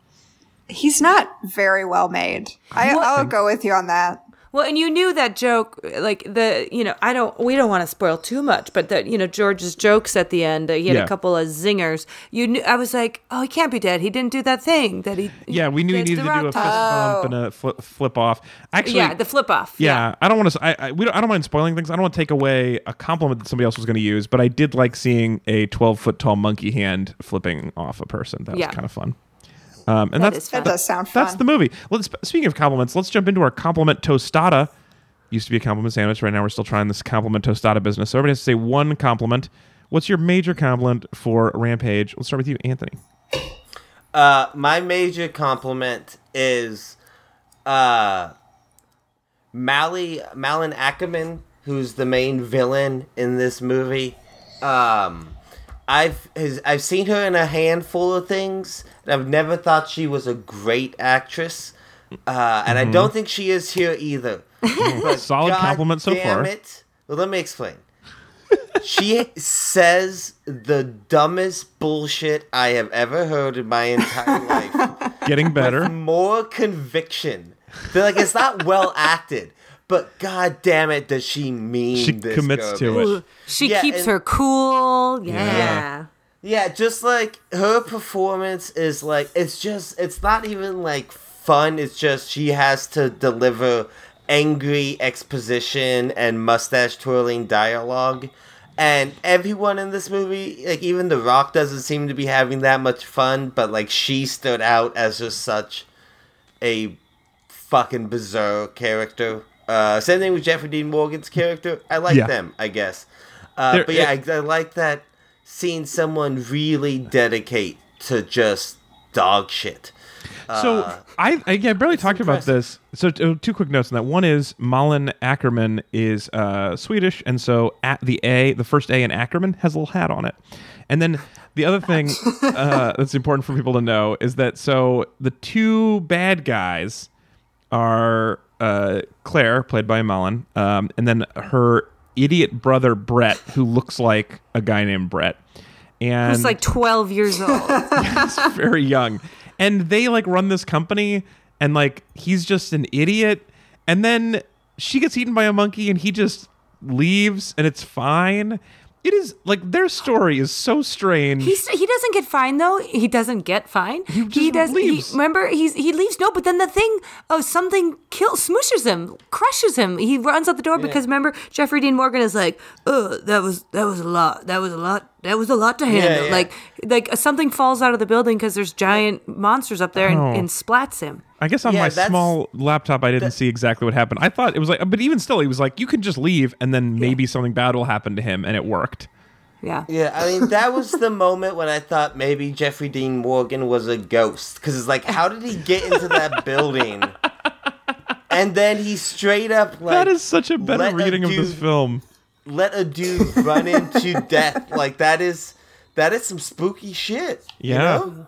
He's not very well made. I, I'll go with you on that. Well, and you knew that joke, like the, you know, I don't, we don't want to spoil too much, but that, you know, George's jokes at the end, uh, he had Yeah. a couple of zingers. You knew, I was like, oh, he can't be dead. He didn't do that thing that he. Yeah, we knew he needed to the do a fist top. bump and a flip, flip off. Actually, yeah, the flip off. yeah, I don't want to. I, I we don't. I don't mind spoiling things. I don't want to take away a compliment that somebody else was going to use, but I did like seeing a twelve foot tall monkey hand flipping off a person. That was Yeah. kind of fun. Um, and That that's is fun. That does sound fun. That's the movie. Let's speaking of compliments, let's jump into our compliment tostada. Used to be a compliment sandwich. Right now, we're still trying this compliment tostada business. So everybody has to say one compliment. What's your major compliment for Rampage? Let's start with you, Anthony. Uh, my major compliment is uh, Mally Malin Akerman, who's the main villain in this movie. Um, I've his, I've seen her in a handful of things, and I've never thought she was a great actress. Uh, and I don't think she is here either. Solid compliment so damn far. It. Well, let me explain. she says the dumbest bullshit I have ever heard in my entire life Getting better. more conviction. They're like it's not well acted, but god damn it, does she mean She this commits to it. She Yeah, keeps and- her cool. Yeah. Yeah. Yeah, just like her performance is like it's just it's not even like fun. It's just she has to deliver angry exposition and mustache twirling dialogue. And everyone in this movie, like even The Rock, doesn't seem to be having that much fun. But like she stood out as just such a fucking bizarre character. Uh, same thing with Jeffrey Dean Morgan's character. I like Yeah. them, I guess. Uh, but yeah, I, I like that seeing someone really dedicate to just dog shit. So I, I, yeah, barely talked about this. So uh, two quick notes on that. One is Malin Akerman is uh, Swedish, and so at the A, the first A in Akerman has a little hat on it. And then the other thing uh, that's important for people to know is that so the two bad guys are uh, Claire, played by Malin, um, and then her idiot brother Brett, who looks like a guy named Brett. And Who's like 12 years old. He's very young. And they like run this company and like he's just an idiot. And then she gets eaten by a monkey and he just leaves and it's fine. It is like their story is so strange. He's, he doesn't get fined though. He doesn't get fined. He, just does. leaves. He, remember, he's he leaves. No, but then the thing, oh, something kills, smooshes him, crushes him. He runs out the door because remember, Jeffrey Dean Morgan is like, oh, that was that was a lot. That was a lot. That was a lot to handle. yeah. Like like something falls out of the building because there's giant monsters up there and, Oh. and splats him. I guess on Yeah, my small laptop I didn't see exactly what happened. I thought it was like but even still he was like you can just leave and then maybe something bad will happen to him and it worked. Yeah. Yeah, I mean that was the moment when I thought maybe Jeffrey Dean Morgan was a ghost because it's like, how did he get into that building? And then he straight up like that is such a better let a reading of this dude- film. let a dude run into death. Like that is that is some spooky shit. you Yeah. know?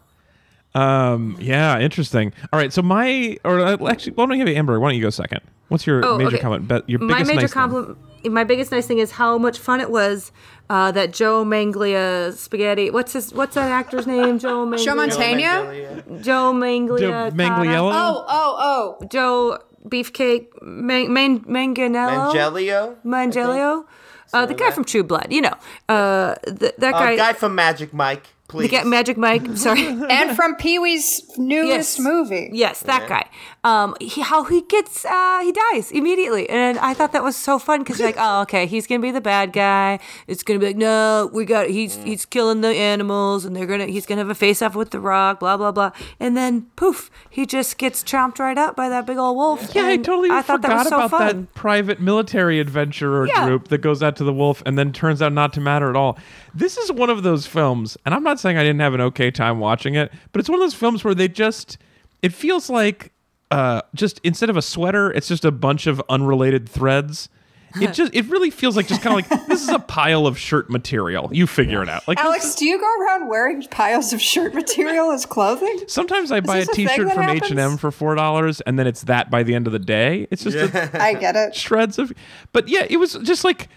Um yeah, interesting. All right, so my or uh, actually why don't you have Amber? Why don't you go second? What's your Oh, major okay. comment? Be- your my biggest major nice thing? compliment my biggest nice thing is how much fun it was uh, that Joe Manglia spaghetti what's his what's that actor's name Joe Manglia Joe Montana? Joe Manglia Joe Cotta? Mangliello? Oh, oh, oh. Joe Beefcake Man, Man, Manganello Mangelio? Mangelio uh, the guy that. from True Blood you know uh, th- that Uh, guy, guy from Magic Mike. Please. get Magic Mike. Sorry. and from Pee Wee's newest Yes. movie. Yes, that guy. Um, he, how he gets, uh, he dies immediately, and I thought that was so fun because like, oh, okay, he's gonna be the bad guy. It's gonna be like, no, we got, he's he's killing the animals, and they're gonna, he's gonna have a face off with the Rock, blah blah blah, and then poof, he just gets chomped right up by that big old wolf. Yeah, I totally I thought forgot that was so about fun. that private military adventurer Yeah. group that goes out to the wolf and then turns out not to matter at all. This is one of those films, and I'm not saying I didn't have an okay time watching it, but it's one of those films where they just it feels like uh just instead of a sweater, it's just a bunch of unrelated threads. It just it really feels like just kind of like this is a pile of shirt material. You figure it out. Like Alex, is- do you go around wearing piles of shirt material as clothing? Sometimes I buy a this a thing T-shirt from? H and M for four dollars, and then it's that by the end of the day. It's just a, I get it. shreds of but yeah it was just like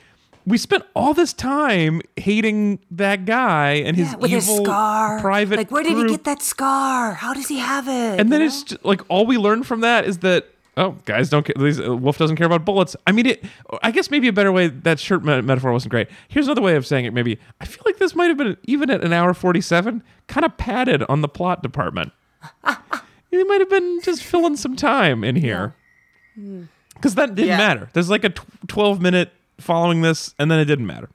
we spent all this time hating that guy and his Yeah, with evil his scar. private like, where did he get that scar? How does he have it? and then you it's just, like all we learned from that is that oh guys don't care these, uh, wolf doesn't care about bullets. I mean it i guess maybe a better way that shirt me- metaphor wasn't great. Here's another way of saying it maybe. I feel like this might have been even at an hour 47 kind of padded on the plot department. It might have been just filling some time in here. Because that didn't Yeah. matter. There's like a tw- 12 minute following this and then it didn't matter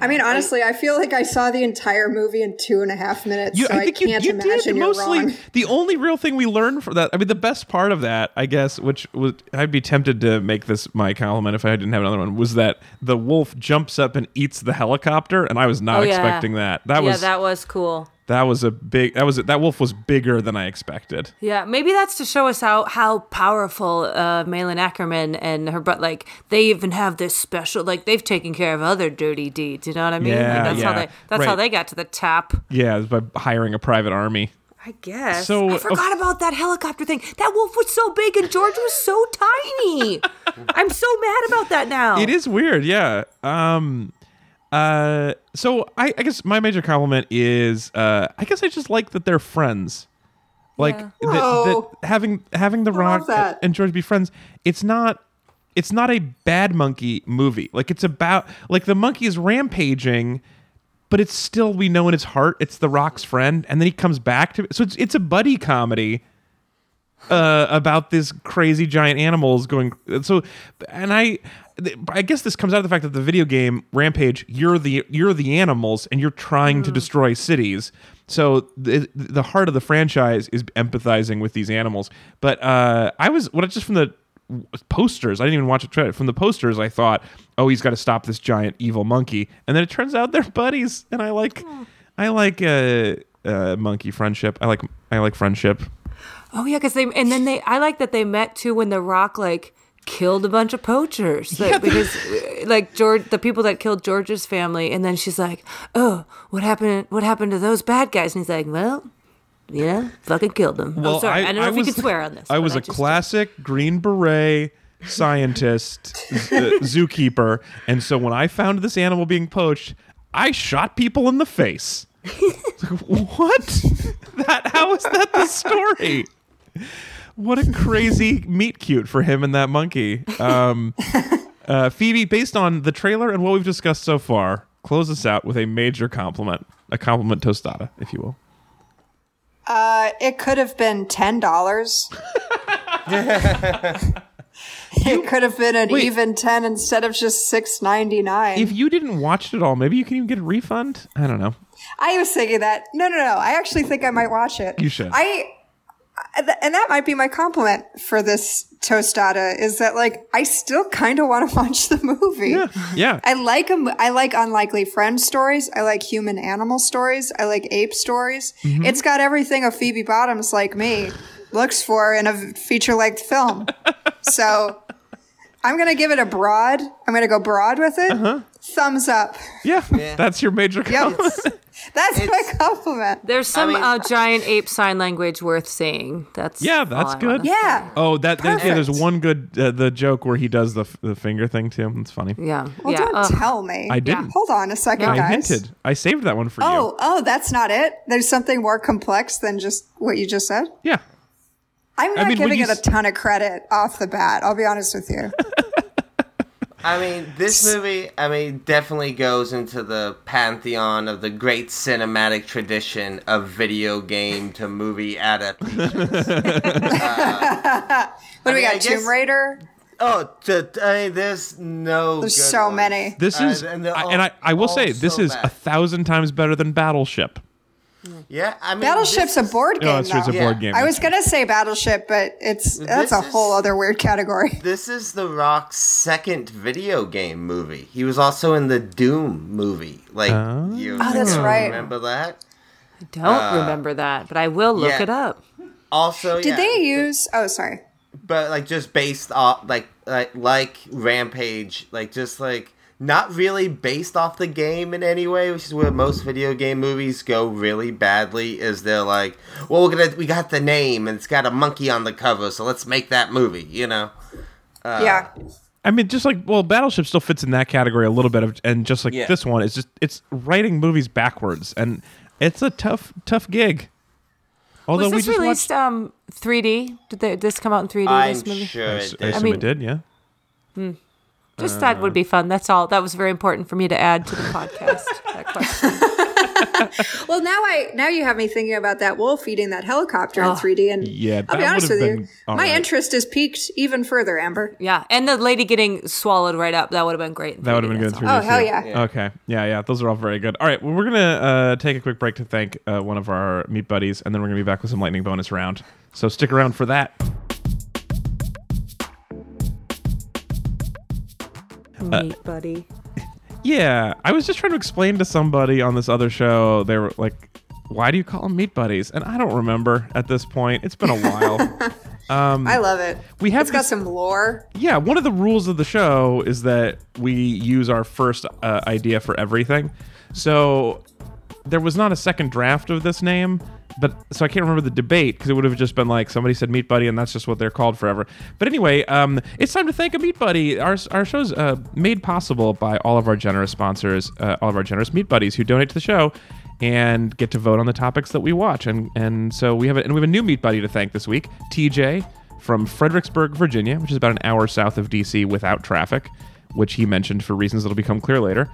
I mean, honestly, I feel like I saw the entire movie in two and a half minutes, You- so I, think you- can't you imagine did you're mostly wrong. the only real thing we learned from that. I mean, the best part of that, I guess, which was I'd be tempted to make this my compliment if I didn't have another one, was that the wolf jumps up and eats the helicopter, and I was not Oh, yeah. expecting that. That yeah, was that was cool. That was a big that was a, that wolf was bigger than I expected. Yeah, maybe that's to show us how how powerful uh, Malin Akerman and her, but like they even have this special, like they've taken care of other dirty deeds. You know what I mean? Yeah, like that's how yeah. they that's how they got to the top. Yeah, it by hiring a private army. I guess. So, I forgot about that helicopter thing. That wolf was so big and George was so tiny. I'm so mad about that now. It is weird, yeah. Um uh so I, I guess my major compliment is uh I guess I just like that they're friends. Like Yeah. that, that having having the rock and George be friends, it's not it's not a bad monkey movie. Like it's about like the monkey is rampaging, but it's still we know in his heart it's the rock's friend, and then he comes back to so it's it's a buddy comedy uh, about this crazy giant animals going. So, and I, I guess this comes out of the fact that the video game Rampage, you're the you're the animals, and you're trying to destroy cities. So the the heart of the franchise is empathizing with these animals. But uh, I was what just from the posters. I didn't even watch a trailer. From the posters, I thought, oh, he's got to stop this giant evil monkey, and then it turns out they're buddies, and I like, I like uh, uh, monkey friendship. I like I like friendship. Oh yeah, because they and then they I like that they met too when the Rock like killed a bunch of poachers like, because uh, like George the people that killed George's family and then she's like oh what happened what happened to those bad guys and he's like well yeah fucking killed them oh sorry I, don't know if you can swear on this I was a classic Green Beret scientist, uh, zookeeper, and so when I found this animal being poached, I shot people in the face. What? That how is that the story? What a crazy meet cute for him and that monkey. Um, uh, Phoebe, based on the trailer and what we've discussed so far, close us out with a major compliment, a compliment tostada, if you will. Uh, it could have been ten dollars. it could have been an Wait. even ten instead of just six ninety nine. If you didn't watch it at all, maybe you can even get a refund. I don't know. I was thinking that. No, no, no. I actually think I might watch it. You should. I, and that might be my compliment for this tostada is that like I still kind of want to watch the movie. Yeah. I like 'em- I like unlikely friend stories. I like human animal stories. I like ape stories. Mm-hmm. It's got everything a Phoebe Bottoms like me looks for in a feature length film. so I'm gonna give it a broad. I'm gonna go broad with it. Uh-huh. Thumbs up. Yeah, that's your major Yep. compliment. That's my compliment. there's some mean- uh, giant ape sign language worth seeing that's Yeah, all that's I good. wanna say. Yeah. Oh, that there's, yeah. There's one good uh, the joke where he does the f- the finger thing too. It's funny. yeah Well, yeah don't ugh. tell me. I didn't. Hold on a second, I guys. hinted. I saved that one for Oh, you. oh, oh, that's not it. There's something more complex than just what you just said. Yeah. I'm not mean, giving you it a s- ton of credit off the bat. I'll be honest with you. I mean, this movie, I mean, definitely goes into the pantheon of the great cinematic tradition of video game to movie adaptations. what do we mean, I got? guess- Tomb Raider. oh, to, I mean, there's no. There's good so ones. many. This Uh, is, and I- all- and I, I will say, this so is bad. a thousand times better than Battleship. Yeah, I mean, Battleship's a board No, game. that's true. It's a. Yeah. board game. I was gonna say Battleship, but it's that's This a whole is- other weird category. This is The Rock's second video game movie. He was also in the Doom movie. Like, Oh. you Oh, that's right. Remember that? I don't uh, remember that, but I will look yeah. it up. Also, Did yeah, they use? Oh, sorry. but like just based off like like like Rampage, like just like not really based off the game in any way, which is where most video game movies go really badly. Is they're like, well, we're gonna we got the name and it's got a monkey on the cover, so let's make that movie. You know? Uh, yeah. I mean, just like well, Battleship still fits in that category a little bit of, and just like Yeah. this one, it's just it's writing movies backwards, and it's a tough, tough gig. Although Was we this just released watched, um 3D? Did they, this come out in 3D? I'm this movie? sure I it s- I did. assume mean- it did, yeah. Just that would be fun. That's all. That was very important for me to add to the podcast. that question. Well, now I now you have me thinking about that wolf eating that helicopter Oh. in 3D, and Yeah, I'll be honest with you, been all my right. interest is piqued even further, Amber. Yeah, and the lady getting swallowed right up. That would have been great. That would have been good. that's in 3D Oh, hell too. yeah. Okay. Yeah, yeah. Those are all very good. All right. Well, we're gonna uh, take a quick break to thank uh, one of our meat buddies, and then we're gonna be back with some lightning bonus round. So stick around for that. Meat buddy. Yeah, I was just trying to explain to somebody on this other show. They were like, "Why do you call them meat buddies?" And I don't remember at this point. It's been a while. I love it. we have it's got some lore. yeah, one of the rules of the show is that we use our first uh, idea for everything. So there was not a second draft of this name, but so I can't remember the debate because it would have just been like somebody said Meat Buddy, and that's just what they're called forever. But anyway, um, it's time to thank a Meat Buddy. Our our show's uh, made possible by all of our generous sponsors, uh, all of our generous Meat Buddies who donate to the show. And get to vote on the topics that we watch, and and so we have a, and we have a new meat buddy to thank this week, TJ from Fredericksburg, Virginia, which is about an hour south of DC without traffic, which he mentioned for reasons that'll become clear later.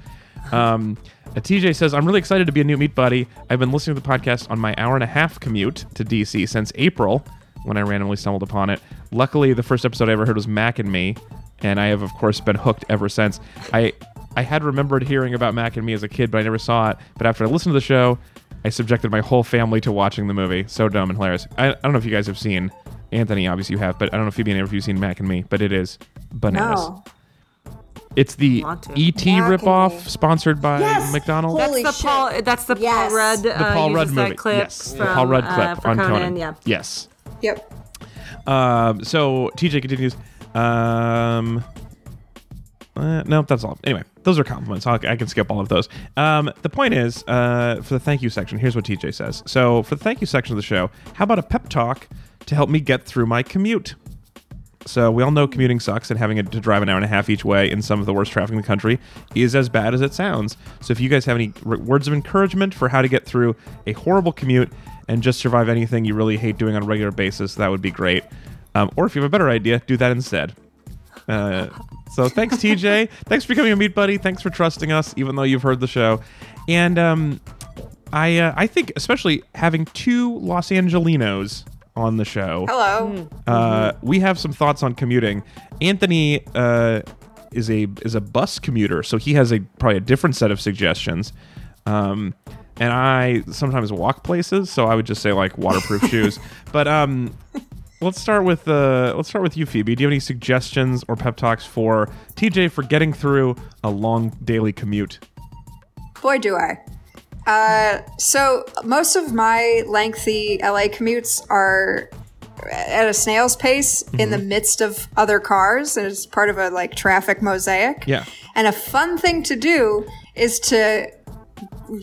Um, uh, TJ says, I'm really excited to be a new meat buddy. I've been listening to the podcast on my hour and a half commute to DC since April when I randomly stumbled upon it. Luckily, the first episode I ever heard was Mac and Me, and I have, of course, been hooked ever since. I I had remembered hearing about Mac and Me as a kid, but I never saw it. But after I listened to the show, I subjected my whole family to watching the movie. So dumb and hilarious. I, I don't know if you guys have seen Anthony, obviously you have, but I don't know Phoebe and Amber if you've seen Mac and Me, but it is bananas. No. It's the Want. ET Mac and ripoff sponsored by Yes! McDonald's. Holy That's the shit. Paul. That's the Yes. Paul Rudd. the uh, Paul Rudd uses movie. Clip yes, from, the Paul Rudd clip uh, for on Conan. Conan. Yeah. Yes. Yep. Um, so TJ continues. Um, uh, no, that's all. Anyway, those are compliments. I'll, I can skip all of those. Um, the point is, uh, for the thank you section, here's what TJ says. So, for the thank you section of the show, how about a pep talk to help me get through my commute? So, we all know commuting sucks, and having to drive an hour and a half each way in some of the worst traffic in the country is as bad as it sounds. So, if you guys have any r- words of encouragement for how to get through a horrible commute and just survive anything you really hate doing on a regular basis, that would be great. Um, or if you have a better idea, do that instead. Uh, so thanks, TJ. thanks for becoming a meat buddy. Thanks for trusting us, even though you've heard the show. And um, I uh, I think especially having two Los Angelinos on the show, Hello. uh, we have some thoughts on commuting. Anthony uh, is a is a bus commuter, so he has a probably a different set of suggestions. Um, and I sometimes walk places, so I would just say like waterproof shoes. But um, let's start with uh, let's start with you, Phoebe. Do you have any suggestions or pep talks for TJ for getting through a long daily commute? Boy, do I. Uh, so most of my lengthy LA commutes are at a snail's pace in the midst of other cars, and it's part of a like traffic mosaic. Yeah. And a fun thing to do is to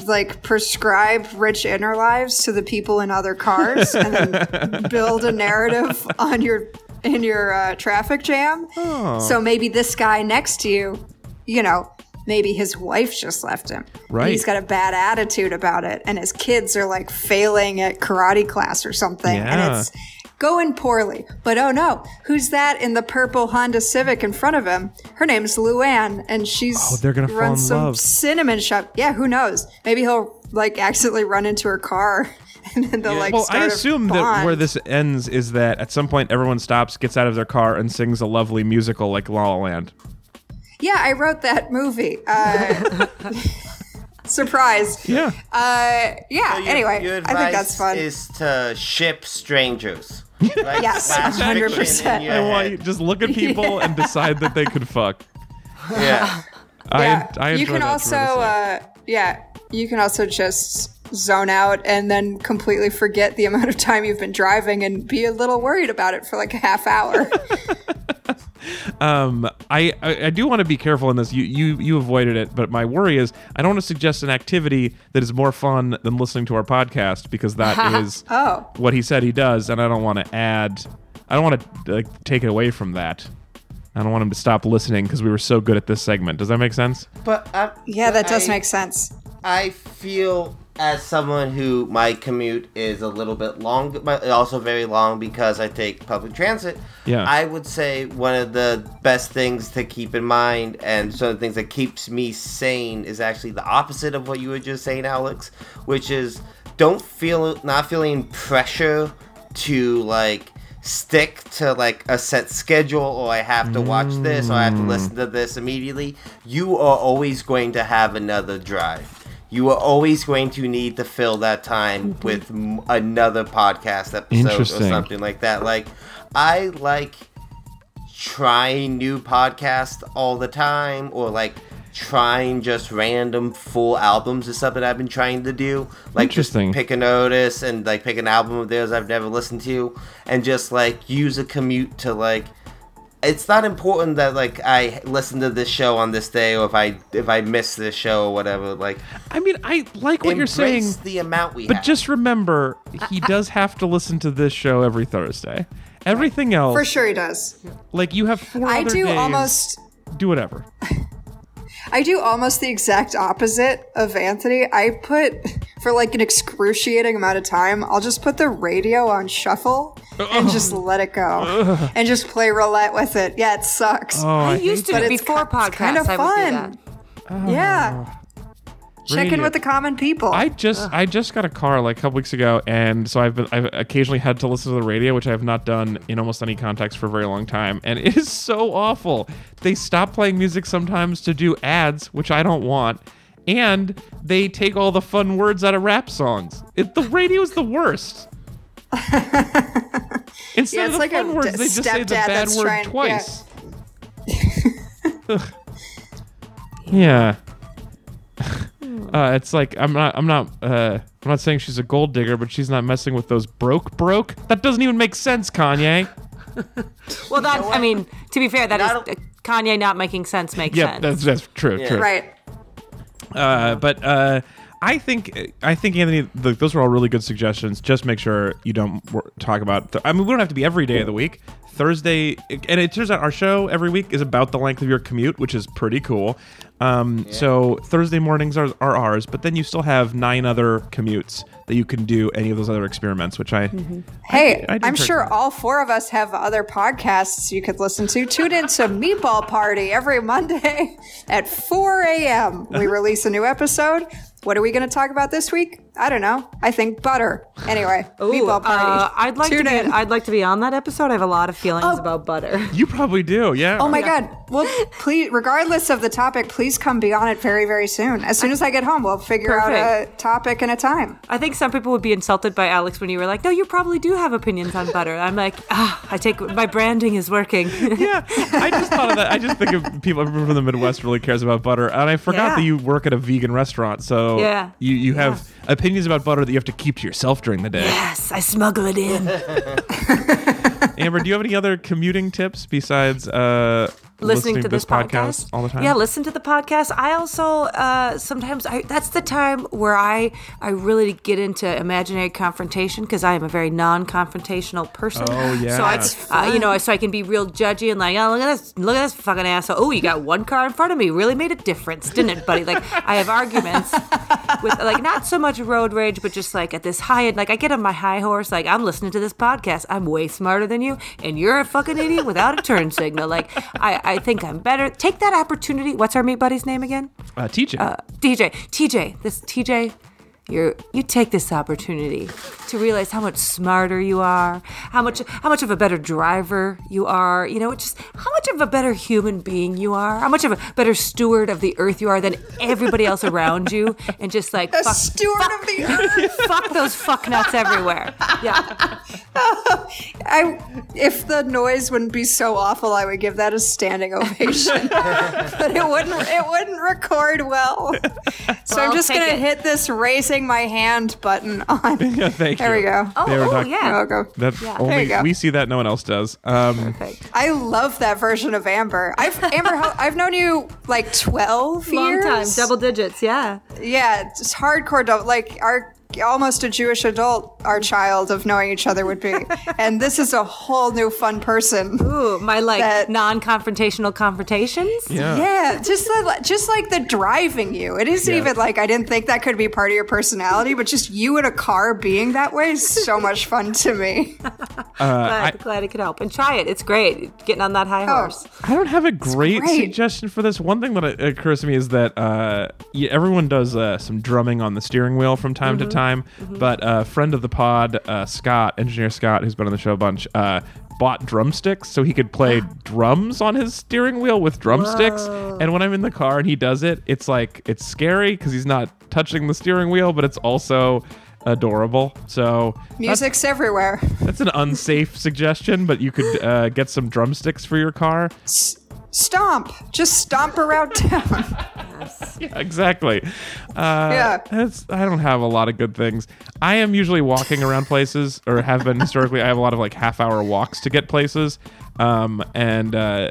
like prescribe rich inner lives to the people in other cars and then build a narrative on your in your uh, traffic jam. So maybe this guy next to you, you know, maybe his wife just left him. Right. He's got a bad attitude about it and his kids are like failing at karate class or something Yeah. and it's going poorly. But oh no, who's that in the purple Honda Civic in front of him? Her name's Luann, and she's Oh, they're gonna fall in some love. cinnamon shop. Yeah, who knows? Maybe he'll like accidentally run into her car, and then they'll like well, I assume that where this ends is that at some point everyone stops, gets out of their car, and sings a lovely musical like La La Land. Yeah, I wrote that movie. Uh, surprise. Yeah. Uh, yeah. So your- anyway, your I think that's fun. Is to ship strangers. Like Yes, 100%. I want you just look at people and decide that they could fuck. Yeah. yeah, I, I you can that also, uh, yeah, you can also just zone out and then completely forget the amount of time you've been driving and be a little worried about it for like a half hour. Um, I, I I do want to be careful in this. You you you avoided it, but my worry is I don't want to suggest an activity that is more fun than listening to our podcast because that is Oh. what he said he does, and I don't want to add. I don't want to like take it away from that. I don't want him to stop listening because we were so good at this segment. Does that make sense? But I, yeah, that does I- make sense. I feel as someone who my commute is a little bit long, but also very long because I take public transit. Yeah. I would say one of the best things to keep in mind, and some of the things that keeps me sane, is actually the opposite of what you were just saying, Alex, which is don't feel not feeling pressure to like stick to like a set schedule or I have to watch this or I have to listen mm. to this immediately. You are always going to have another drive. You are always going to need to fill that time mm-hmm. with m- another podcast episode or something like that. Like I like trying new podcasts all the time or like trying just random full albums is something I've been trying to do. Like just Interesting. pick a notice and like pick an album of theirs I've never listened to and just like use a commute to like it's not important that like I listen to this show on this day or if I if I miss this show or whatever. Like I mean, I like what you're saying, embrace the amount we but have. just remember he does have to listen to this show every Thursday. Everything else, For sure he does. like you have four I other do days. almost do whatever. I do almost the exact opposite of Anthony. I put for like an excruciating amount of time, I'll just put the radio on shuffle and just let it go and just play roulette with it. Yeah, it sucks. Oh, I I used to do it's before ki- it's podcasts. kinda I would do fun. that. yeah. Oh, Check in with the common people. I just I just got a car like a couple weeks ago, and so I've been I've occasionally had to listen to the radio, which I have not done in almost any context for a very long time, and it is so awful. They stop playing music sometimes to do ads, which I don't want, and they take all the fun words out of rap songs. It, the radio is the worst. Instead Yeah, of it's the like a fun words, d- they just say the stepdad bad that's word trying- yeah. twice. Ugh. yeah. Uh, it's like I'm not I'm not uh, I'm not saying she's a gold digger, but she's not messing with those broke broke. That doesn't even make sense, Kanye. Well, that I mean, to be fair, that is Not uh, Kanye not making sense makes Yep, sense. that's that's true. True. right. Uh, but uh, I think I think Anthony, th those were all really good suggestions. Just make sure you don't wor- talk about. Th- I mean, we don't have to be every day of the week. Thursday, and it turns out our show every week is about the length of your commute, which is pretty cool. Um, So Thursday mornings are, are ours, but then you still have nine other commutes that you can do any of those other experiments, which I Hey, I do I'm sure that. all four of us have other podcasts you could listen to. Tune in to Meatball Party every Monday at 4 a.m. We release a new episode. What are we going to talk about this week? I don't know. I think butter. Anyway, Ooh, Meatball Party. uh, I'd like Tune to be. in. I'd like to be on that episode. I have a lot of feelings about butter. you probably do, yeah. Oh my god. Well, please regardless of the topic, please come be on it very very soon. As soon as I get home, we'll figure out a topic and a time. I think some people would be insulted by Alex when you were like, "No, you probably do have opinions on butter." I'm like, ah, I take my branding is working. yeah, I just thought of that. I just think of people from the Midwest really cares about butter, and I forgot Yeah. that you work at a vegan restaurant, so Yeah. you you have opinions about butter that you have to keep to yourself during the day. yes, I smuggle it in. Amber, do you have any other commuting tips besides uh, listening, to this, podcast all the time. Yeah, listen to the podcast. I also uh, sometimes I, that's the time where I I really get into imaginary confrontation because I am a very non-confrontational person. Oh, yeah. So I, uh, you know, so I can be real judgy and like, oh, look at this, look at this fucking asshole. Oh, you got one car in front of me. Really made a difference, didn't it, buddy? Like I have arguments with like not so much road rage, but just like at this high end. Like I get on my high horse. Like I'm listening to this podcast. I'm way smarter than you, and you're a fucking idiot without a turn signal. Like I, I think I'm better. Take that opportunity. What's our meat buddy's name again? Uh, teaching. DJ. TJ. This TJ. You're, you take this opportunity to realize how much smarter you are, how much how much of a better driver you are, you know, just how much of a better human being you are, how much of a better steward of the earth you are than everybody else around you, and just like A fuck, steward of the earth. fuck those fuck nuts everywhere. Yeah, I, if the noise wouldn't be so awful, I would give that a standing ovation. but it wouldn't. It wouldn't record well. So Well, I'm just gonna it. hit this raising my hand button on. yeah, thank There you. we go. Oh, oh, not- yeah. I'll go. That's Yeah. There only you go. we see that no one else does. Um, Perfect. I love that version of Amber. I've Amber. how- I've known you like twelve Long years. time, double digits. Yeah. Yeah, it's hardcore. Double, like our almost a Jewish adult, our child of knowing each other would be, and this is a whole new fun person. Ooh, my like That- non-confrontational confrontations. yeah. Yeah, just the, just like the driving you. It isn't Yeah. even like I didn't think that could be part of your personality, but just you in a car being that way is so much fun to me. glad, glad it could help. And try it. It's great. Getting on that high horse. I don't have a great, great. suggestion for this. One thing that uh, occurs to me is that uh, yeah, everyone does uh, some drumming on the steering wheel from time Mm-hmm. to time. But a friend of the pod, uh, Scott, engineer Scott, who's been on the show a bunch, uh, bought drumsticks so he could play drums on his steering wheel with drumsticks. And when I'm in the car and he does it, it's like it's scary because he's not touching the steering wheel, but it's also adorable. So that's, Music's everywhere. that's an unsafe suggestion, but you could uh, get some drumsticks for your car. Stomp, just stomp around town. Yeah, exactly. Uh, Yeah. That's, I don't have a lot of good things. I am usually walking around places, or have been historically. I have a lot of like half hour walks to get places. Um, and uh,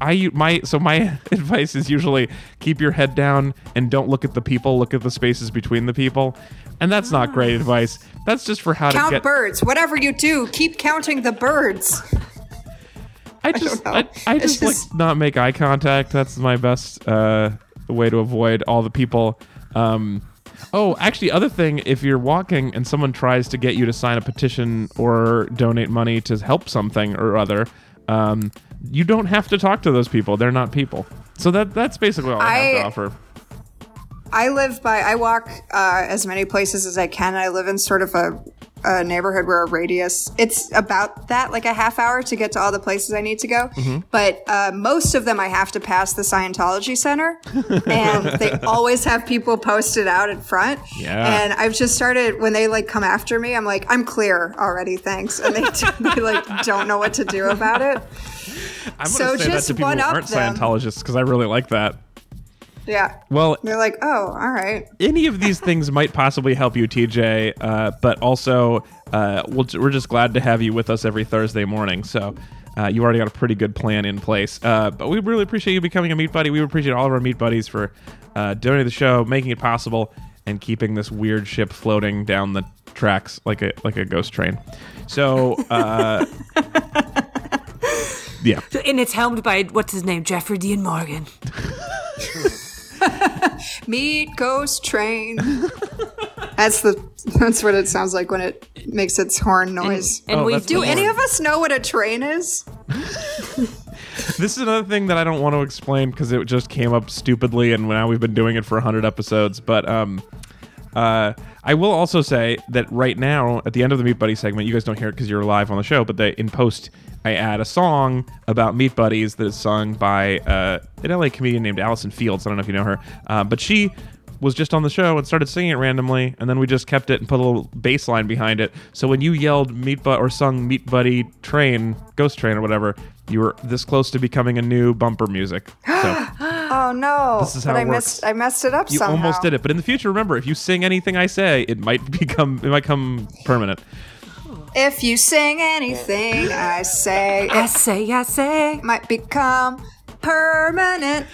I my so my advice is usually keep your head down and don't look at the people. Look at the spaces between the people. And that's not great advice. That's just for how to Count get. birds. Whatever you do, keep counting the birds. I just know. I, I just, just- like not make eye contact. That's my best uh, way to avoid all the people. Um, oh, actually, other thing, if you're walking and someone tries to get you to sign a petition or donate money to help something or other, um, you don't have to talk to those people. They're not people. So that that's basically all I, have to offer. I live by, I walk uh, as many places as I can. I live in sort of a, a neighborhood where a radius, it's about that, like a half hour to get to all the places I need to go. Mm-hmm. But uh, most of them I have to pass the Scientology Center. and they always have people posted out in front. Yeah. And I've just started, when they like come after me, I'm like, I'm clear already, thanks. And they, they like don't know what to do about it. I'm gonna say that to people who aren't them. Scientologists because I really like that. Yeah. Well, They're like, oh, all right. any of these things might possibly help you, TJ. Uh, but also, uh, we'll, we're just glad to have you with us every Thursday morning. So. Uh, you already got a pretty good plan in place, uh, but we really appreciate you becoming a meat buddy. We appreciate all of our meat buddies for uh, donating the show, making it possible, and keeping this weird ship floating down the tracks like a like a ghost train. So, uh, yeah, And it's helmed by what's his name, Jeffrey Dean Morgan. Meet Ghost Train. that's the that's what it sounds like when it makes its horn noise. And Oh, we Do any horn. of us know what a train is? this is another thing that I don't want to explain because it just came up stupidly, and now we've been doing it for hundred episodes. But um, uh, I will also say that right now, at the end of the Meat Buddy segment, you guys don't hear it because you're live on the show, but they, in post, I add a song about Meat Buddies that is sung by uh, an LA comedian named Allison Fields. I don't know if you know her, uh, but she was just on the show and started singing it randomly, and then we just kept it and put a little bass line behind it. So when you yelled Meat Bud or sung Meat Buddy Train, Ghost Train or whatever, you were this close to becoming a new bumper music. So Oh no! This is how but it I works. messed I messed it up you somehow. almost did it, but in the future, remember, if you sing anything I say, it might become it might come permanent. If you sing anything I say, I it say, I say. might become permanent.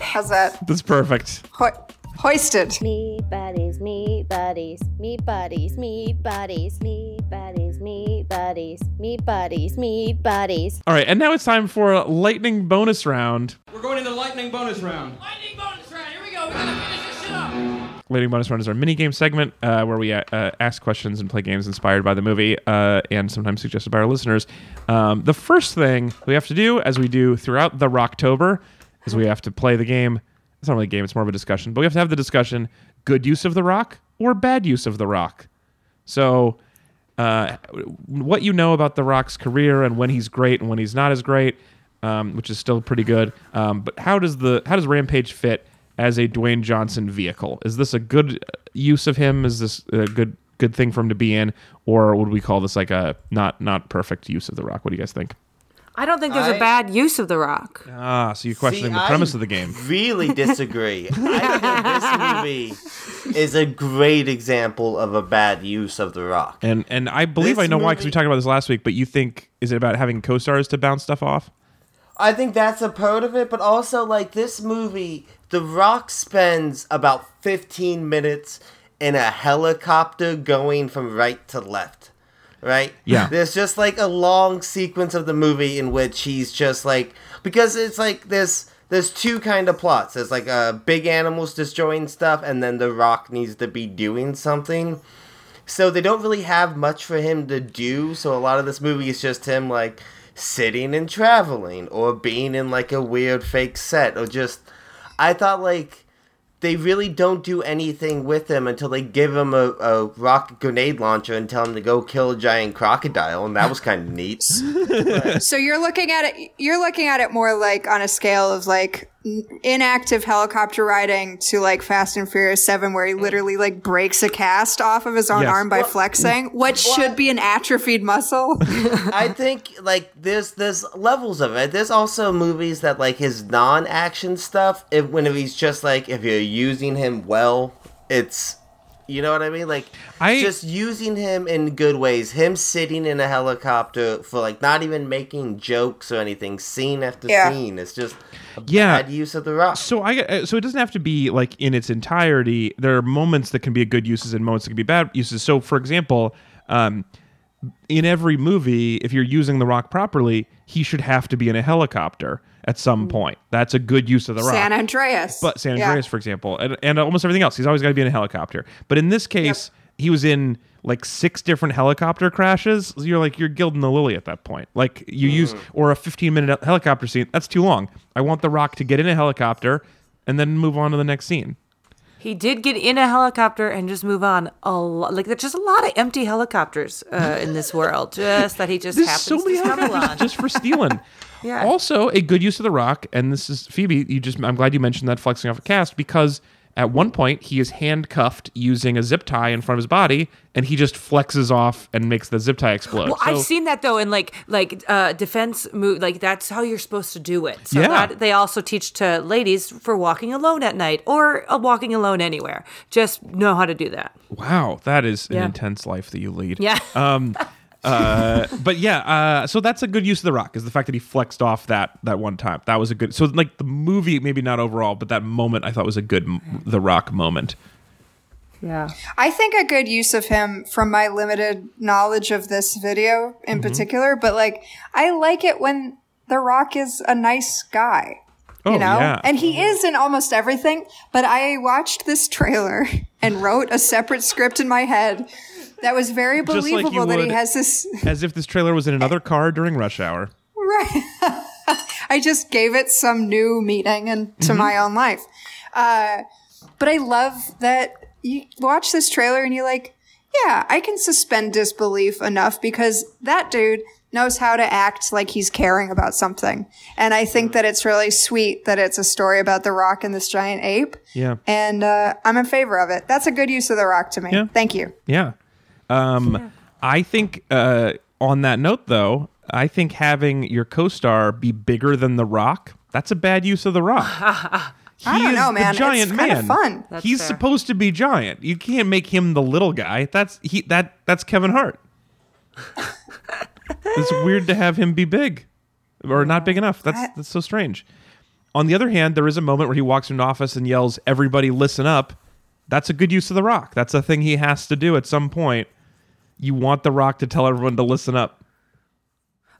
How's that? That's perfect. Ho- hoisted. Meat buddies, meat buddies, meat buddies, meat buddies, meat buddies, meat buddies, meat buddies, meat buddies. All right, and now it's time for a lightning bonus round. We're going into the lightning bonus round. Lightning bonus round. Here we go. We gotta finish this shit up. Lightning bonus round is our mini game segment uh, where we uh, uh, ask questions and play games inspired by the movie uh, and sometimes suggested by our listeners. Um, the first thing we have to do, as we do throughout the Rocktober, is we have to play the game. It's not really a game; it's more of a discussion. But we have to have the discussion: good use of the rock or bad use of the rock. So, uh, what you know about the Rock's career and when he's great and when he's not as great, um, which is still pretty good. Um, but how does the how does Rampage fit as a Dwayne Johnson vehicle? Is this a good use of him? Is this a good good thing for him to be in, or would we call this like a not not perfect use of the Rock? What do you guys think? I don't think there's I- a bad use of The Rock. Ah, so you're questioning See, the premise I of the game. Really disagree. I think this movie is a great example of a bad use of the rock. And and I believe This I know why because we talked about this last week. But you think is it about having co-stars to bounce stuff off? I think that's a part of it, but also like this movie, The Rock spends about 15 minutes in a helicopter going from right to left. Right? Yeah. There's just like a long sequence of the movie in which he's just like because it's like there's there's two kind of plots. There's like uh big animals destroying stuff and then The Rock needs to be doing something. So they don't really have much for him to do. So a lot of this movie is just him like sitting and traveling or being in like a weird fake set or just I thought like they really don't do anything with him until they give him a, a grenade launcher and tell him to go kill a giant crocodile and that was kind of neat. So you're looking at it. You're looking at it more like on a scale of like inactive helicopter riding to like Fast and Furious Seven, where he mm. literally like breaks a cast off of his own Yes. arm by flexing, what should be an atrophied muscle. I think like there's there's levels of it. There's also movies that like his non-action stuff. If when he's just like if you're using him well, it's you know what I mean. Like I- just using him in good ways. Him sitting in a helicopter for like not even making jokes or anything. Scene after Yeah. scene. It's just a Yeah. bad use of the rock. So I uh, so it doesn't have to be like in its entirety. There are moments that can be good uses and moments that can be bad uses. So for example, um, in every movie, if you're using the rock properly, he should have to be in a helicopter at some point. That's a good use of the rock. San Andreas. But San Yeah. Andreas, for example, and, and almost everything else, he's always got to be in a helicopter. But in this case, he was in like six different helicopter crashes. You're like you're gilding the lily at that point. Like you use or a 15 minute helicopter scene. That's too long. I want the Rock to get in a helicopter and then move on to the next scene. He did get in a helicopter and just move on a lot. Like there's just a lot of empty helicopters uh, in this world. Just that he just There's happens so many to stumble helicopters on. just for stealing. Yeah. Also, a good use of the Rock, and this is Phoebe. You just I'm glad you mentioned that flexing off a cast because at one point he is handcuffed using a zip tie in front of his body, and he just flexes off and makes the zip tie explode. Well, I've seen that though in like like uh, defense move. Like that's how you're supposed to do it. So Yeah. that they also teach to ladies for walking alone at night or uh, walking alone anywhere. Just know how to do that. Wow, that is an intense life that you lead. Yeah. Um, uh, but yeah, uh, so that's a good use of the rock is the fact that he flexed off that that one time. That was a good. So like the movie, maybe not overall, but that moment I thought was a good m- the rock moment. yeah. I think a good use of him from my limited knowledge of this video in particular, but like I like it when The Rock is a nice guy. Oh You know? yeah, And he is in almost everything, but I watched this trailer and wrote a separate script in my head that was very Just like believable that he has this as if this trailer was in another car during rush hour. Right. I just gave it some new meaning and to my own life. Uh, but I love that you watch this trailer and you're like, yeah, I can suspend disbelief enough because that dude knows how to act like he's caring about something. And I think that it's really sweet that it's a story about The Rock and this giant ape. Yeah. And uh, I'm in favor of it. That's a good use of The Rock to me. Yeah. Thank you. Yeah. Um, I think uh, on that note, though, I think having your co-star be bigger than The Rock, that's a bad use of The Rock. He I don't know, man. It's giant kinda man. fun. That's He's fair. supposed to be giant. You can't make him the little guy. That's he. That that's Kevin Hart. it's weird to have him be big, or not big enough. That's that's so strange. On the other hand, there is a moment where he walks into an office and yells, "Everybody, listen up." That's a good use of the Rock. That's a thing he has to do at some point. You want the Rock to tell everyone to listen up.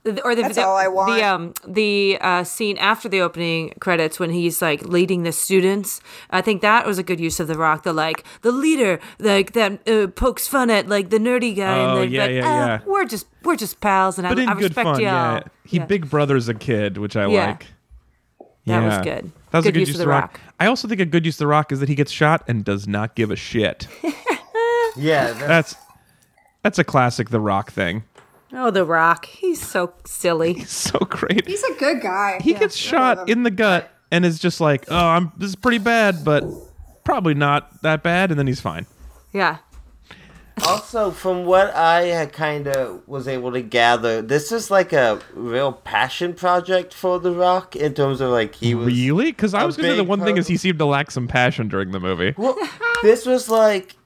The- or the, That's the, all I want. The um the uh, scene after the opening credits when he's like leading the students. I think that was a good use of the rock. The like the leader like that uh, pokes fun at like the nerdy guy. Oh, and then, yeah, but, yeah, uh, yeah. We're just we're just pals, and But I, in I good respect fun, y'all. yeah. He Yeah. big brother's a kid, which I Yeah. like. That was good. That was Good a good use use of of the the rock. rock. I also think a good use of the rock is that he gets shot and does not give a shit. Yeah, that's, That's that's a classic The Rock thing. Oh, the rock. He's so silly. He's So great. He's a good guy. he gets shot in the gut and is just like, "Oh, I'm this is pretty bad, but probably not that bad," and then he's fine. Yeah. also from what I kind of was able to gather, this is like a real passion project for The Rock in terms of like he was Really? Because I was gonna say the big one thing is he seemed to lack some passion during the movie. Well, this was like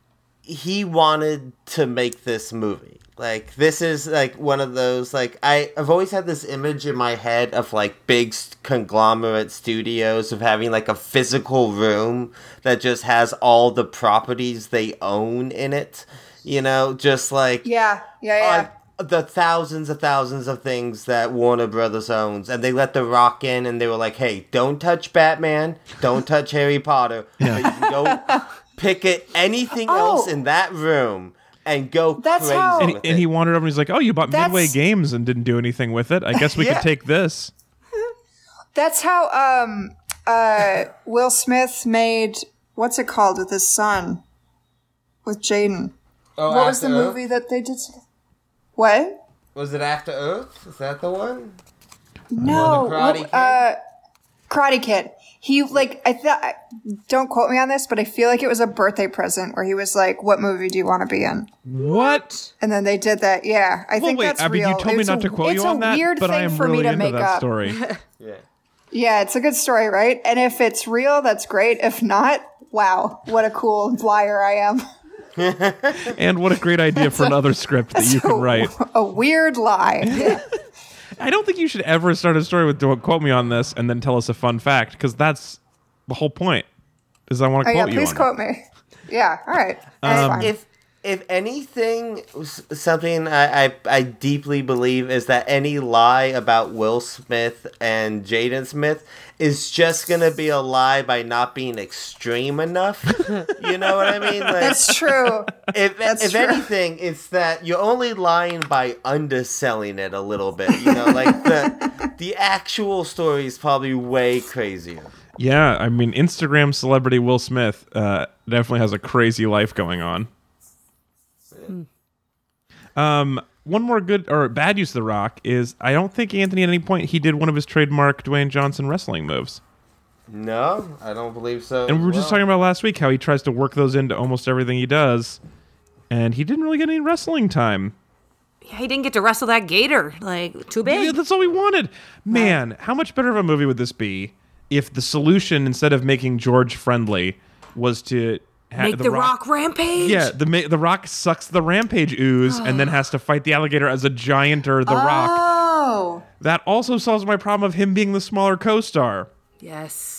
he wanted to make this movie. Like this is like one of those like I I've always had this image in my head of like big conglomerate studios of having like a physical room that just has all the properties they own in it. You know, just like Yeah, yeah, yeah. the thousands of thousands of things that Warner Brothers owns, and they let The Rock in, and they were like, "Hey, don't touch Batman, don't touch Harry Potter, but you can go pick it anything else Oh. in that room and go That's crazy how- And, with and he wandered over and he's like, "Oh, you bought That's- Midway Games and didn't do anything with it. I guess we Yeah. could take this." That's how um uh Will Smith made what's it called with his son with Jaden. Oh, What was the Earth? movie that they did? What? Was it After Earth? Is that the one? No, the Karate what- Kid? uh, Karate Kid. He like I thought. Don't quote me on this, but I feel like it was a birthday present where he was like, "What movie do you want to be in?" What? And then they did that. Yeah, I Well, think wait. that's I mean, real. you told me It's not a- to quote it's you on a that, weird but I thing am for really me to into make that up. story. Yeah. Yeah, it's a good story, right? And if it's real, that's great. If not, wow, what a cool liar I am. and what a great idea for another script that you can So, write. A weird lie. I don't think you should ever start a story with "Don't quote me on this" and then tell us a fun fact because that's the whole point. Is I want to Oh yeah, quote you please on quote me. Yeah, all right. That's Um, fine. If if anything, something I, I I deeply believe is that any lie about Will Smith and Jaden Smith is just gonna be a lie by not being extreme enough. you know what I mean? Like, That's true. if that's if true. anything, it's that you're only lying by underselling it a little bit. You know, like the the actual story is probably way crazier. Yeah, I mean, Instagram celebrity Will Smith uh, definitely has a crazy life going on. Um, one more good or bad use of the Rock is I don't think Anthony at any point he did one of his trademark Dwayne Johnson wrestling moves. No, I don't believe so. And we were as just talking about last week how he tries to work those into almost everything he does, and he didn't really get any wrestling time. Yeah, he didn't get to wrestle that gator. Like, too big. Yeah, that's all we wanted. Man, how much better of a movie would this be if the solution, instead of making George friendly, was to ha- Make the, rock, rampage. Yeah, the the Rock sucks the rampage ooze and then has to fight the alligator as a giant or the Rock. Oh, That also solves my problem of him being the smaller co-star. Yes.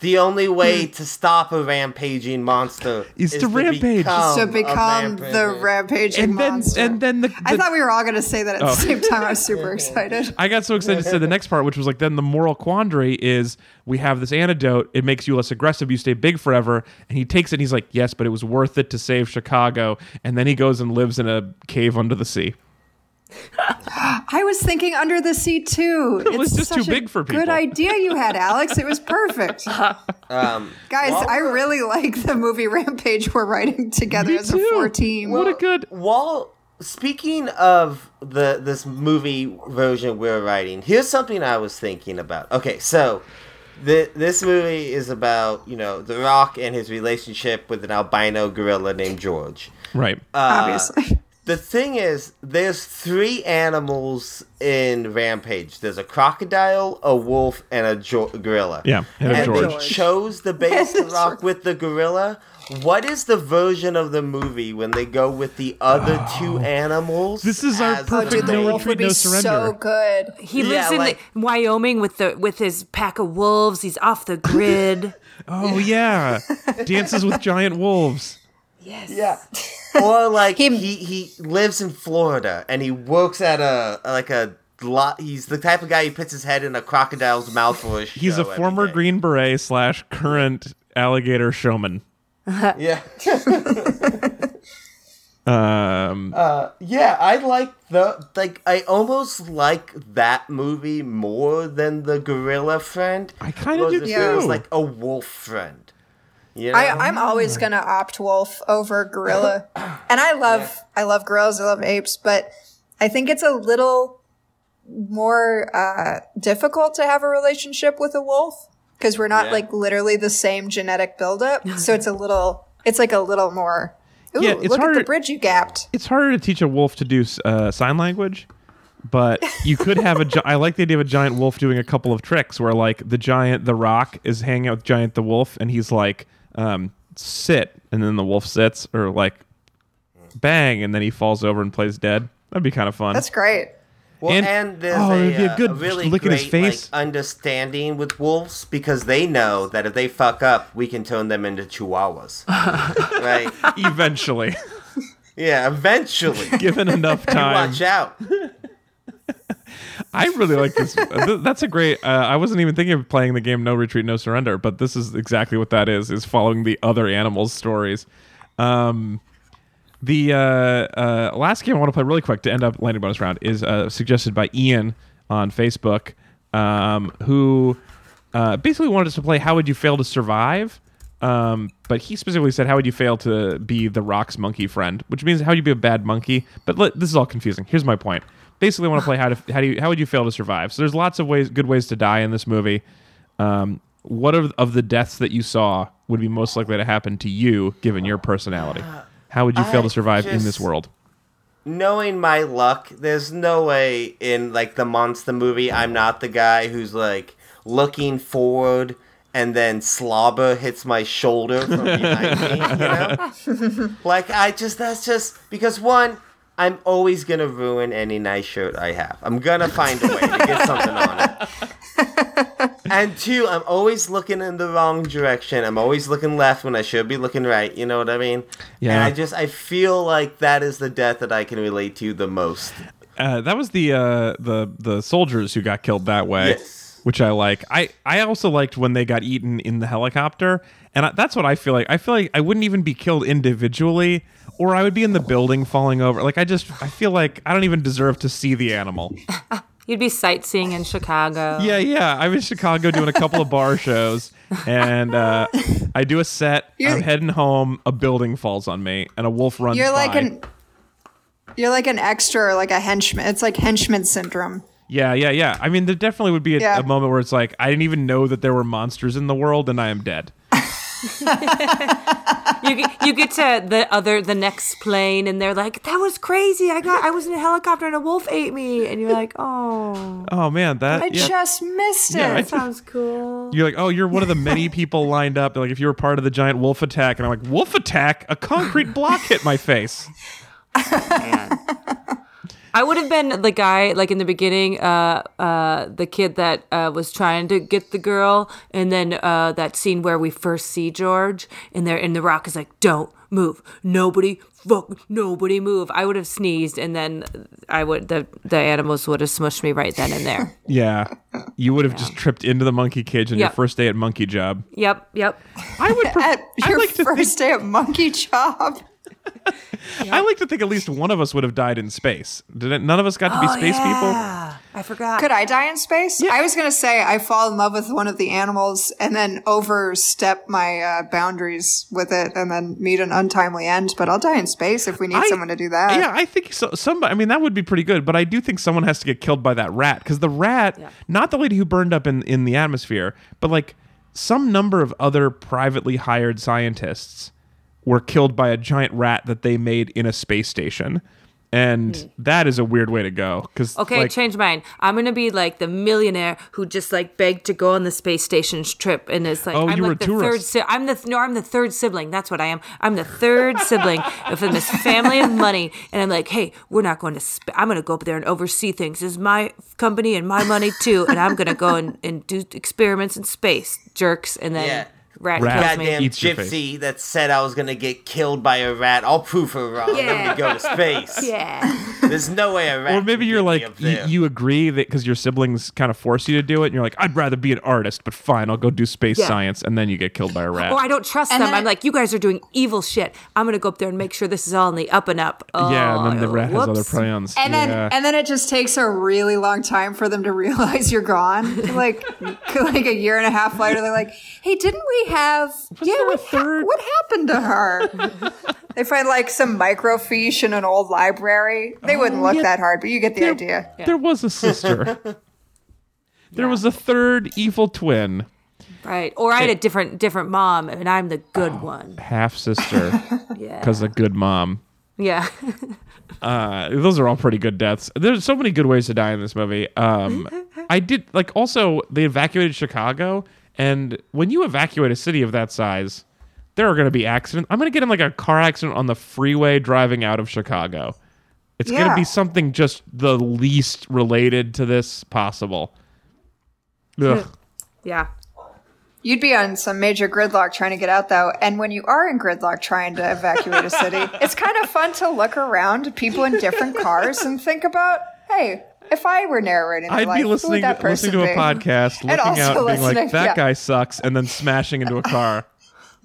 The only way hmm. to stop a rampaging monster Is to rampage. become to a become the rampaging And then monster. and then the, I thought we were all going to say that at Oh. the same time. I was super excited. I got so excited to say the next part, which was like, then the moral quandary is we have this antidote. It makes you less aggressive. You stay big forever. And he takes it and he's like, yes, but it was worth it to save Chicago. And then he goes and lives in a cave under the sea. I was thinking under the sea too. It was It's just too such a big for Good idea you had, Alex. It was perfect. Um, Guys, While I really like the movie Rampage we're writing together as too. a four team. What a good. while speaking of the this movie version we're writing, here's something I was thinking about. Okay, so the, this movie is about you know The Rock and his relationship with an albino gorilla named George. Right. Uh, Obviously. The thing is, there's three animals in Rampage. There's a crocodile, a wolf, and a jo- gorilla. Yeah, and and George. they chose the base rock with the gorilla. What is the version of the movie when they go with the other two animals? This is our as the perfect the no main- wolf would retreat, no be surrender. so good. He Yeah, lives in like- the, Wyoming with the with his pack of wolves. He's off the grid. Oh yeah, dances with giant wolves. Yeah. or like He- he, he lives in Florida and he works at a like a lot. He's the type of guy who puts his head in a crocodile's mouth for a show. He's a former day. Green Beret slash current alligator showman. Yeah. Um, Uh. Yeah, I like the like. I almost like that movie more than the gorilla friend. I kinda do if It was like a wolf friend. You know? I, I'm always gonna opt wolf over gorilla, and I love I love gorillas, I love apes, but I think it's a little more uh, difficult to have a relationship with a wolf because we're not Yeah. like literally the same genetic buildup. so it's a little, it's like a little more. Ooh, Yeah, it's look at the bridge you gapped. it's harder to teach a wolf to do uh, sign language, but you could have a. Gi- I like the idea of a giant wolf doing a couple of tricks where, like, the giant, the rock, is hanging out with giant the wolf, and he's like, um, "Sit," and then the wolf sits, or like, "Bang," and then he falls over and plays dead. That'd be kind of fun. That's great. Well, And- and, there's oh, a, it'd be a uh, really lick in great his face. Like, understanding with wolves because they know that if they fuck up, we can turn them into chihuahuas. right? Eventually, Yeah, eventually. given enough time. Watch out. I really like this. That's a great. Uh, I wasn't even thinking of playing the game No Retreat, No Surrender, but this is exactly what that is. Is following the other animals' stories. Um, the uh, uh, last game I want to play really quick to end up landing bonus round is uh, suggested by Ian on Facebook, um, who uh, basically wanted us to play How Would You Fail to Survive? Um, but he specifically said, How would you fail to be the Rock's monkey friend? Which means, How would you be a bad monkey? But let, this is all confusing. Here's my point. Basically, I want to play how to how do you how would you fail to survive? So there's lots of ways, good ways to die in this movie. Um, what of, of the deaths that you saw would be most likely to happen to you, given your personality? How would you fail I to survive in this world? Knowing my luck, there's no way in like the monster movie I'm not the guy who's like looking forward and then slobber hits my shoulder from behind me, you know? like I just that's just because one, I'm always gonna ruin any nice shirt I have. I'm gonna find a way to get something on it. And two, I'm always looking in the wrong direction. I'm always looking left when I should be looking right. You know what I mean? Yeah. And I just I feel like that is the death that I can relate to the most. Uh, that was the uh, the the soldiers who got killed that way, Yes. which I like. I I also liked when they got eaten in the helicopter, and I, that's what I feel like. I feel like I wouldn't even be killed individually, or I would be in the building falling over. Like I just I feel like I don't even deserve to see the animal. You'd be sightseeing in Chicago. Yeah, yeah. I'm in Chicago doing a couple of bar shows, and uh, I do a set. You're- I'm heading home. A building falls on me, and a wolf runs. You're like by. an you're like an extra or like a henchman. It's like henchman syndrome. Yeah, yeah, yeah. I mean, there definitely would be a, Yeah. a moment where it's like, I didn't even know that there were monsters in the world, and I am dead. You get, you get to the other the next plane and they're like, "That was crazy. I got I was in a helicopter and a wolf ate me." And you're like, "Oh, Oh man, that I yeah. just missed it. Yeah, that sounds cool." You're like, oh, you're one of the many people lined up. Like, if you were part of the giant wolf attack, and I'm like, wolf attack? A concrete block hit my face. I would have been the guy like in the beginning, uh, uh, the kid that uh, was trying to get the girl, and then uh, that scene where we first see George, and there, and the Rock is like, "Don't move, nobody, fuck, nobody move." I would have sneezed, and then I would the the animals would have smushed me right then and there. Yeah, you would have just tripped into the monkey cage on your first day at Monkey Job. yep, yep. I would. Pre- At I your like first think. day at Monkey Job. I like to think at least one of us would have died in space. Did it, none of us got to be space people? I forgot. Could I die in space? I was gonna say I fall in love with one of the animals and then overstep my uh, boundaries with it and then meet an untimely end. But I'll die in space if we need I- someone to do that. Yeah, I think so. Somebody, I mean, that would be pretty good. But I do think someone has to get killed by that rat because the rat, not the lady who burned up in in the atmosphere, but like some number of other privately hired scientists were killed by a giant rat that they made in a space station. and that is a weird way to go. Because Hmm. Okay, like, change mine. I'm gonna be like the millionaire who just like begged to go on the space station's trip, and it's like Oh, I'm you were like a the third. tourist. Si- I'm the no, I'm the third sibling. That's what I am. I'm the third sibling from this family of money, and I'm like, hey, we're not going to. Sp- I'm gonna go up there and oversee things. This is my company and my money too, and I'm gonna go and, and do experiments in space, jerks, and then Yeah. Rat, Rat. kills me. Goddamn Eats your face. gypsy that said I was gonna get killed by a rat. I'll prove her wrong. Yeah. Let me go to space. Yeah. There's no way a rat. or maybe can you're get like up you, you agree that because your siblings kind of force you to do it, and you're like, I'd rather be an artist, but fine, I'll go do space Yeah. science, and then you get killed by a rat. Or I don't trust And them. I'm it- like, you guys are doing evil shit. I'm gonna go up there and make sure this is all in the up and up. Oh, yeah, and then the oh, rat has other plans. pronouns. And then and then it just takes a really long time for them to realize you're gone. like like a year and a half later, they're like, "Hey, didn't we have? yeah, there a what, ha- what happened to her?" they find like some microfiche in an old library. They wouldn't look yeah. that hard, but you get the there, idea. there was a sister. there was a third evil twin, Right. Or I had a different different mom, and I'm the good one. half sister, Yeah. because a good mom. yeah. Uh, those are all pretty good deaths. There's so many good ways to die in this movie. Um, I did like also they evacuated Chicago, and when you evacuate a city of that size, there are going to be accidents. I'm going to get in like a car accident on the freeway driving out of Chicago. It's going to be something just the least related to this possible. Ugh. yeah. You'd be on some major gridlock trying to get out, though. And when you are in gridlock trying to evacuate a city, it's kind of fun to look around people in different cars and think about, hey, if I were narrating, I'd life, be who would listening that listening to a be? podcast, And looking also out, and being like, "That yeah. guy sucks," and then smashing into a car.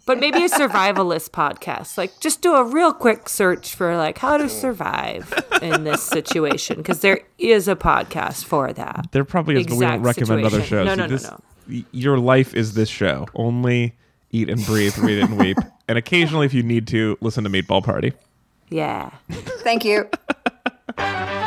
But maybe a survivalist podcast. Like, just do a real quick search for like how to survive in this situation, because there is a podcast for that. There probably is, but we don't Exact recommend other shows. No, no, no, This- no. y- Your life is this show. Only eat and breathe, read it and weep, and occasionally, if you need to, listen to Meatball Party. Yeah. Thank you.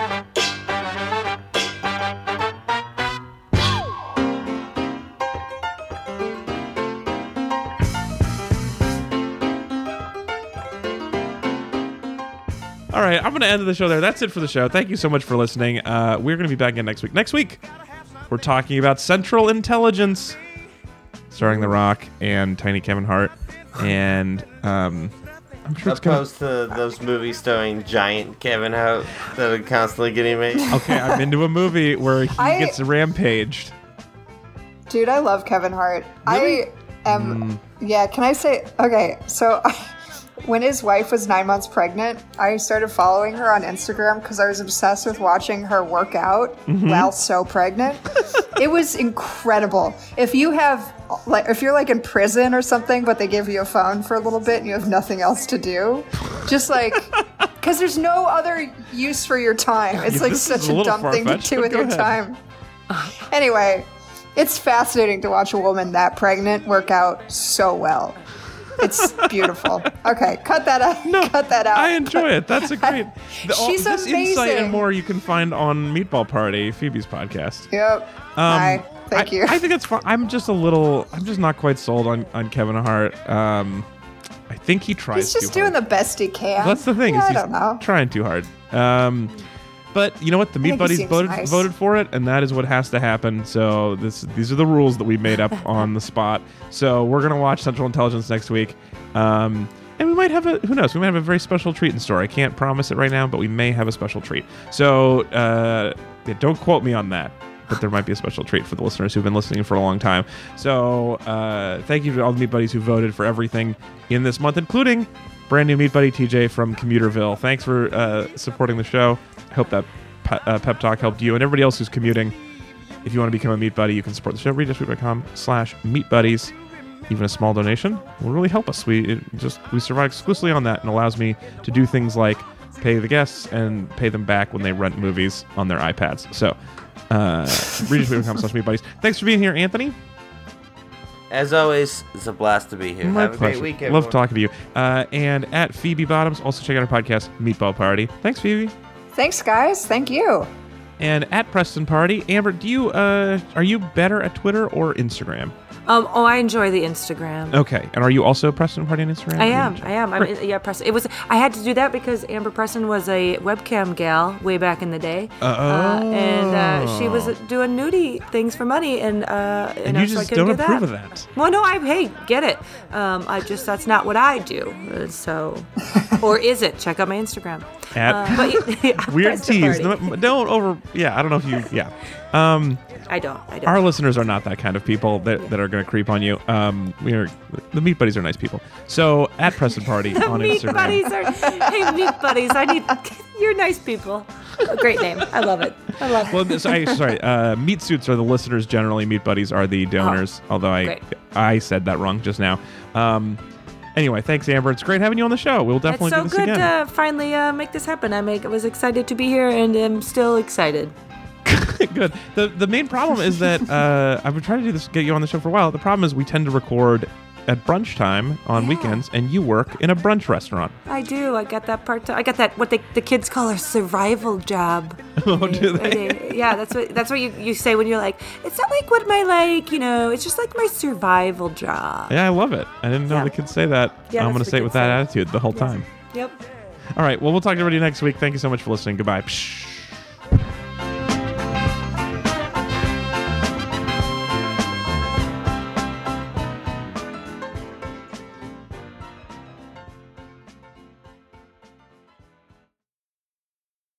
All right, I'm going to end the show there. That's it for the show. Thank you so much for listening. Uh, we're going to be back again next week. Next week, we're talking about Central Intelligence, starring The Rock and Tiny Kevin Hart, and um, I'm sure it's going. to... Opposed to those movies starring giant Kevin Hart that are constantly getting made. Okay, I'm into a movie where he I- gets rampaged. Dude, I love Kevin Hart. I am. Yeah, can I say? Okay, so when his wife was nine months pregnant, I started following her on Instagram because I was obsessed with watching her work out while so pregnant. it was incredible. If you have, like, if you're like in prison or something, but they give you a phone for a little bit and you have nothing else to do, just like. Because there's no other use for your time. It's like such a a, dumb thing to do with your ahead. time. Anyway, it's fascinating to watch a woman that pregnant work out so well. It's beautiful. Okay, cut that out. No, cut that out. I enjoy it. That's a great. The, all- She's this insight and amazing. more you can find on Meatball Party, Phoebe's podcast. Yep. Um, Hi. Thank I, you. I think it's fun. I'm just a little. I'm just not quite sold on on Kevin Hart. Um, I think he tries. He's just doing hard. the best he can. That's the thing. Yeah, is I he's don't know. Trying too hard. Um, but you know what? The Meat Buddies voted nice. voted for it, and that is what has to happen. So this these are the rules that we made up on the spot. So we're gonna watch Central Intelligence next week. Um, and we might have a who knows? We might have a very special treat in store. I can't promise it right now, but we may have a special treat. So uh, yeah, don't quote me on that. But there might be a special treat for the listeners who've been listening for a long time. So uh, thank you to all the Meat Buddies who voted for everything in this month, including brand new Meat Buddy TJ from Commuterville. Thanks for uh, supporting the show. I hope that pe- uh, pep talk helped you and everybody else who's commuting. If you want to become a Meat Buddy, you can support the show. Readjustweek.com slash Meat Buddies. Even a small donation will really help us. We it just we survive exclusively on that and allows me to do things like pay the guests and pay them back when they rent movies on their iPads. So, uh, readjustweek.com slash Meat Buddies. Thanks for being here, Anthony. As always, it's a blast to be here. My Have a pleasure. great week, everyone. Love talking to you. Uh, and at Phoebe Bottoms, also check out our podcast, Meatball Party. Thanks, Phoebe. Thanks, guys. Thank you. And at Preston Party, Amber, do you uh, are you better at Twitter or Instagram? Um, oh, I enjoy the Instagram. Okay. And are you also a Preston Party on Instagram? I am. I am. I'm, yeah, Preston. It was. I had to do that because Amber Preston was a webcam gal way back in the day, uh, and uh, she was doing nudie things for money, and uh, And you so I just couldn't don't do approve that. of that. Well, no, I hey, get it. Um, I just that's not what I do. Uh, So, or is it? Check out my Instagram. At Uh, but yeah, Weird Preston tease. Party. No, Don't over. Yeah, I don't know if you. Yeah. Um, I don't. I don't. our listeners are not that kind of people that, that are going to creep on you. Um, we are the meat buddies are nice people. So at Preston Party on meat Instagram. buddies are. Hey, meat buddies. I need. You're nice people. A great name. I love it. I love it. Well, sorry. Uh, meat suits are the listeners generally. Meat buddies are the donors. although I Oh, great. I said that wrong just now. Um, anyway, thanks Amber. It's great having you on the show. We'll definitely It's so do this good again. to finally uh, make this happen. I make, was excited to be here, and am still excited. Good. The the main problem is that uh, I've been trying to do this, get you on the show for a while. The problem is we tend to record at brunch time on Yeah. weekends, and you work in a brunch restaurant. I do. I got that part. I got that. What they, the kids call a survival job. Oh, do I they? Yeah, that's what that's what you, you say when you're like, it's not like what my like, you know, it's just like my survival job. Yeah, I love it. I didn't know Yeah. the kids say that. Yeah, I'm gonna say it with kids that say. attitude the whole time. Yep. All right. Well, we'll talk to everybody next week. Thank you so much for listening. Goodbye. Psh.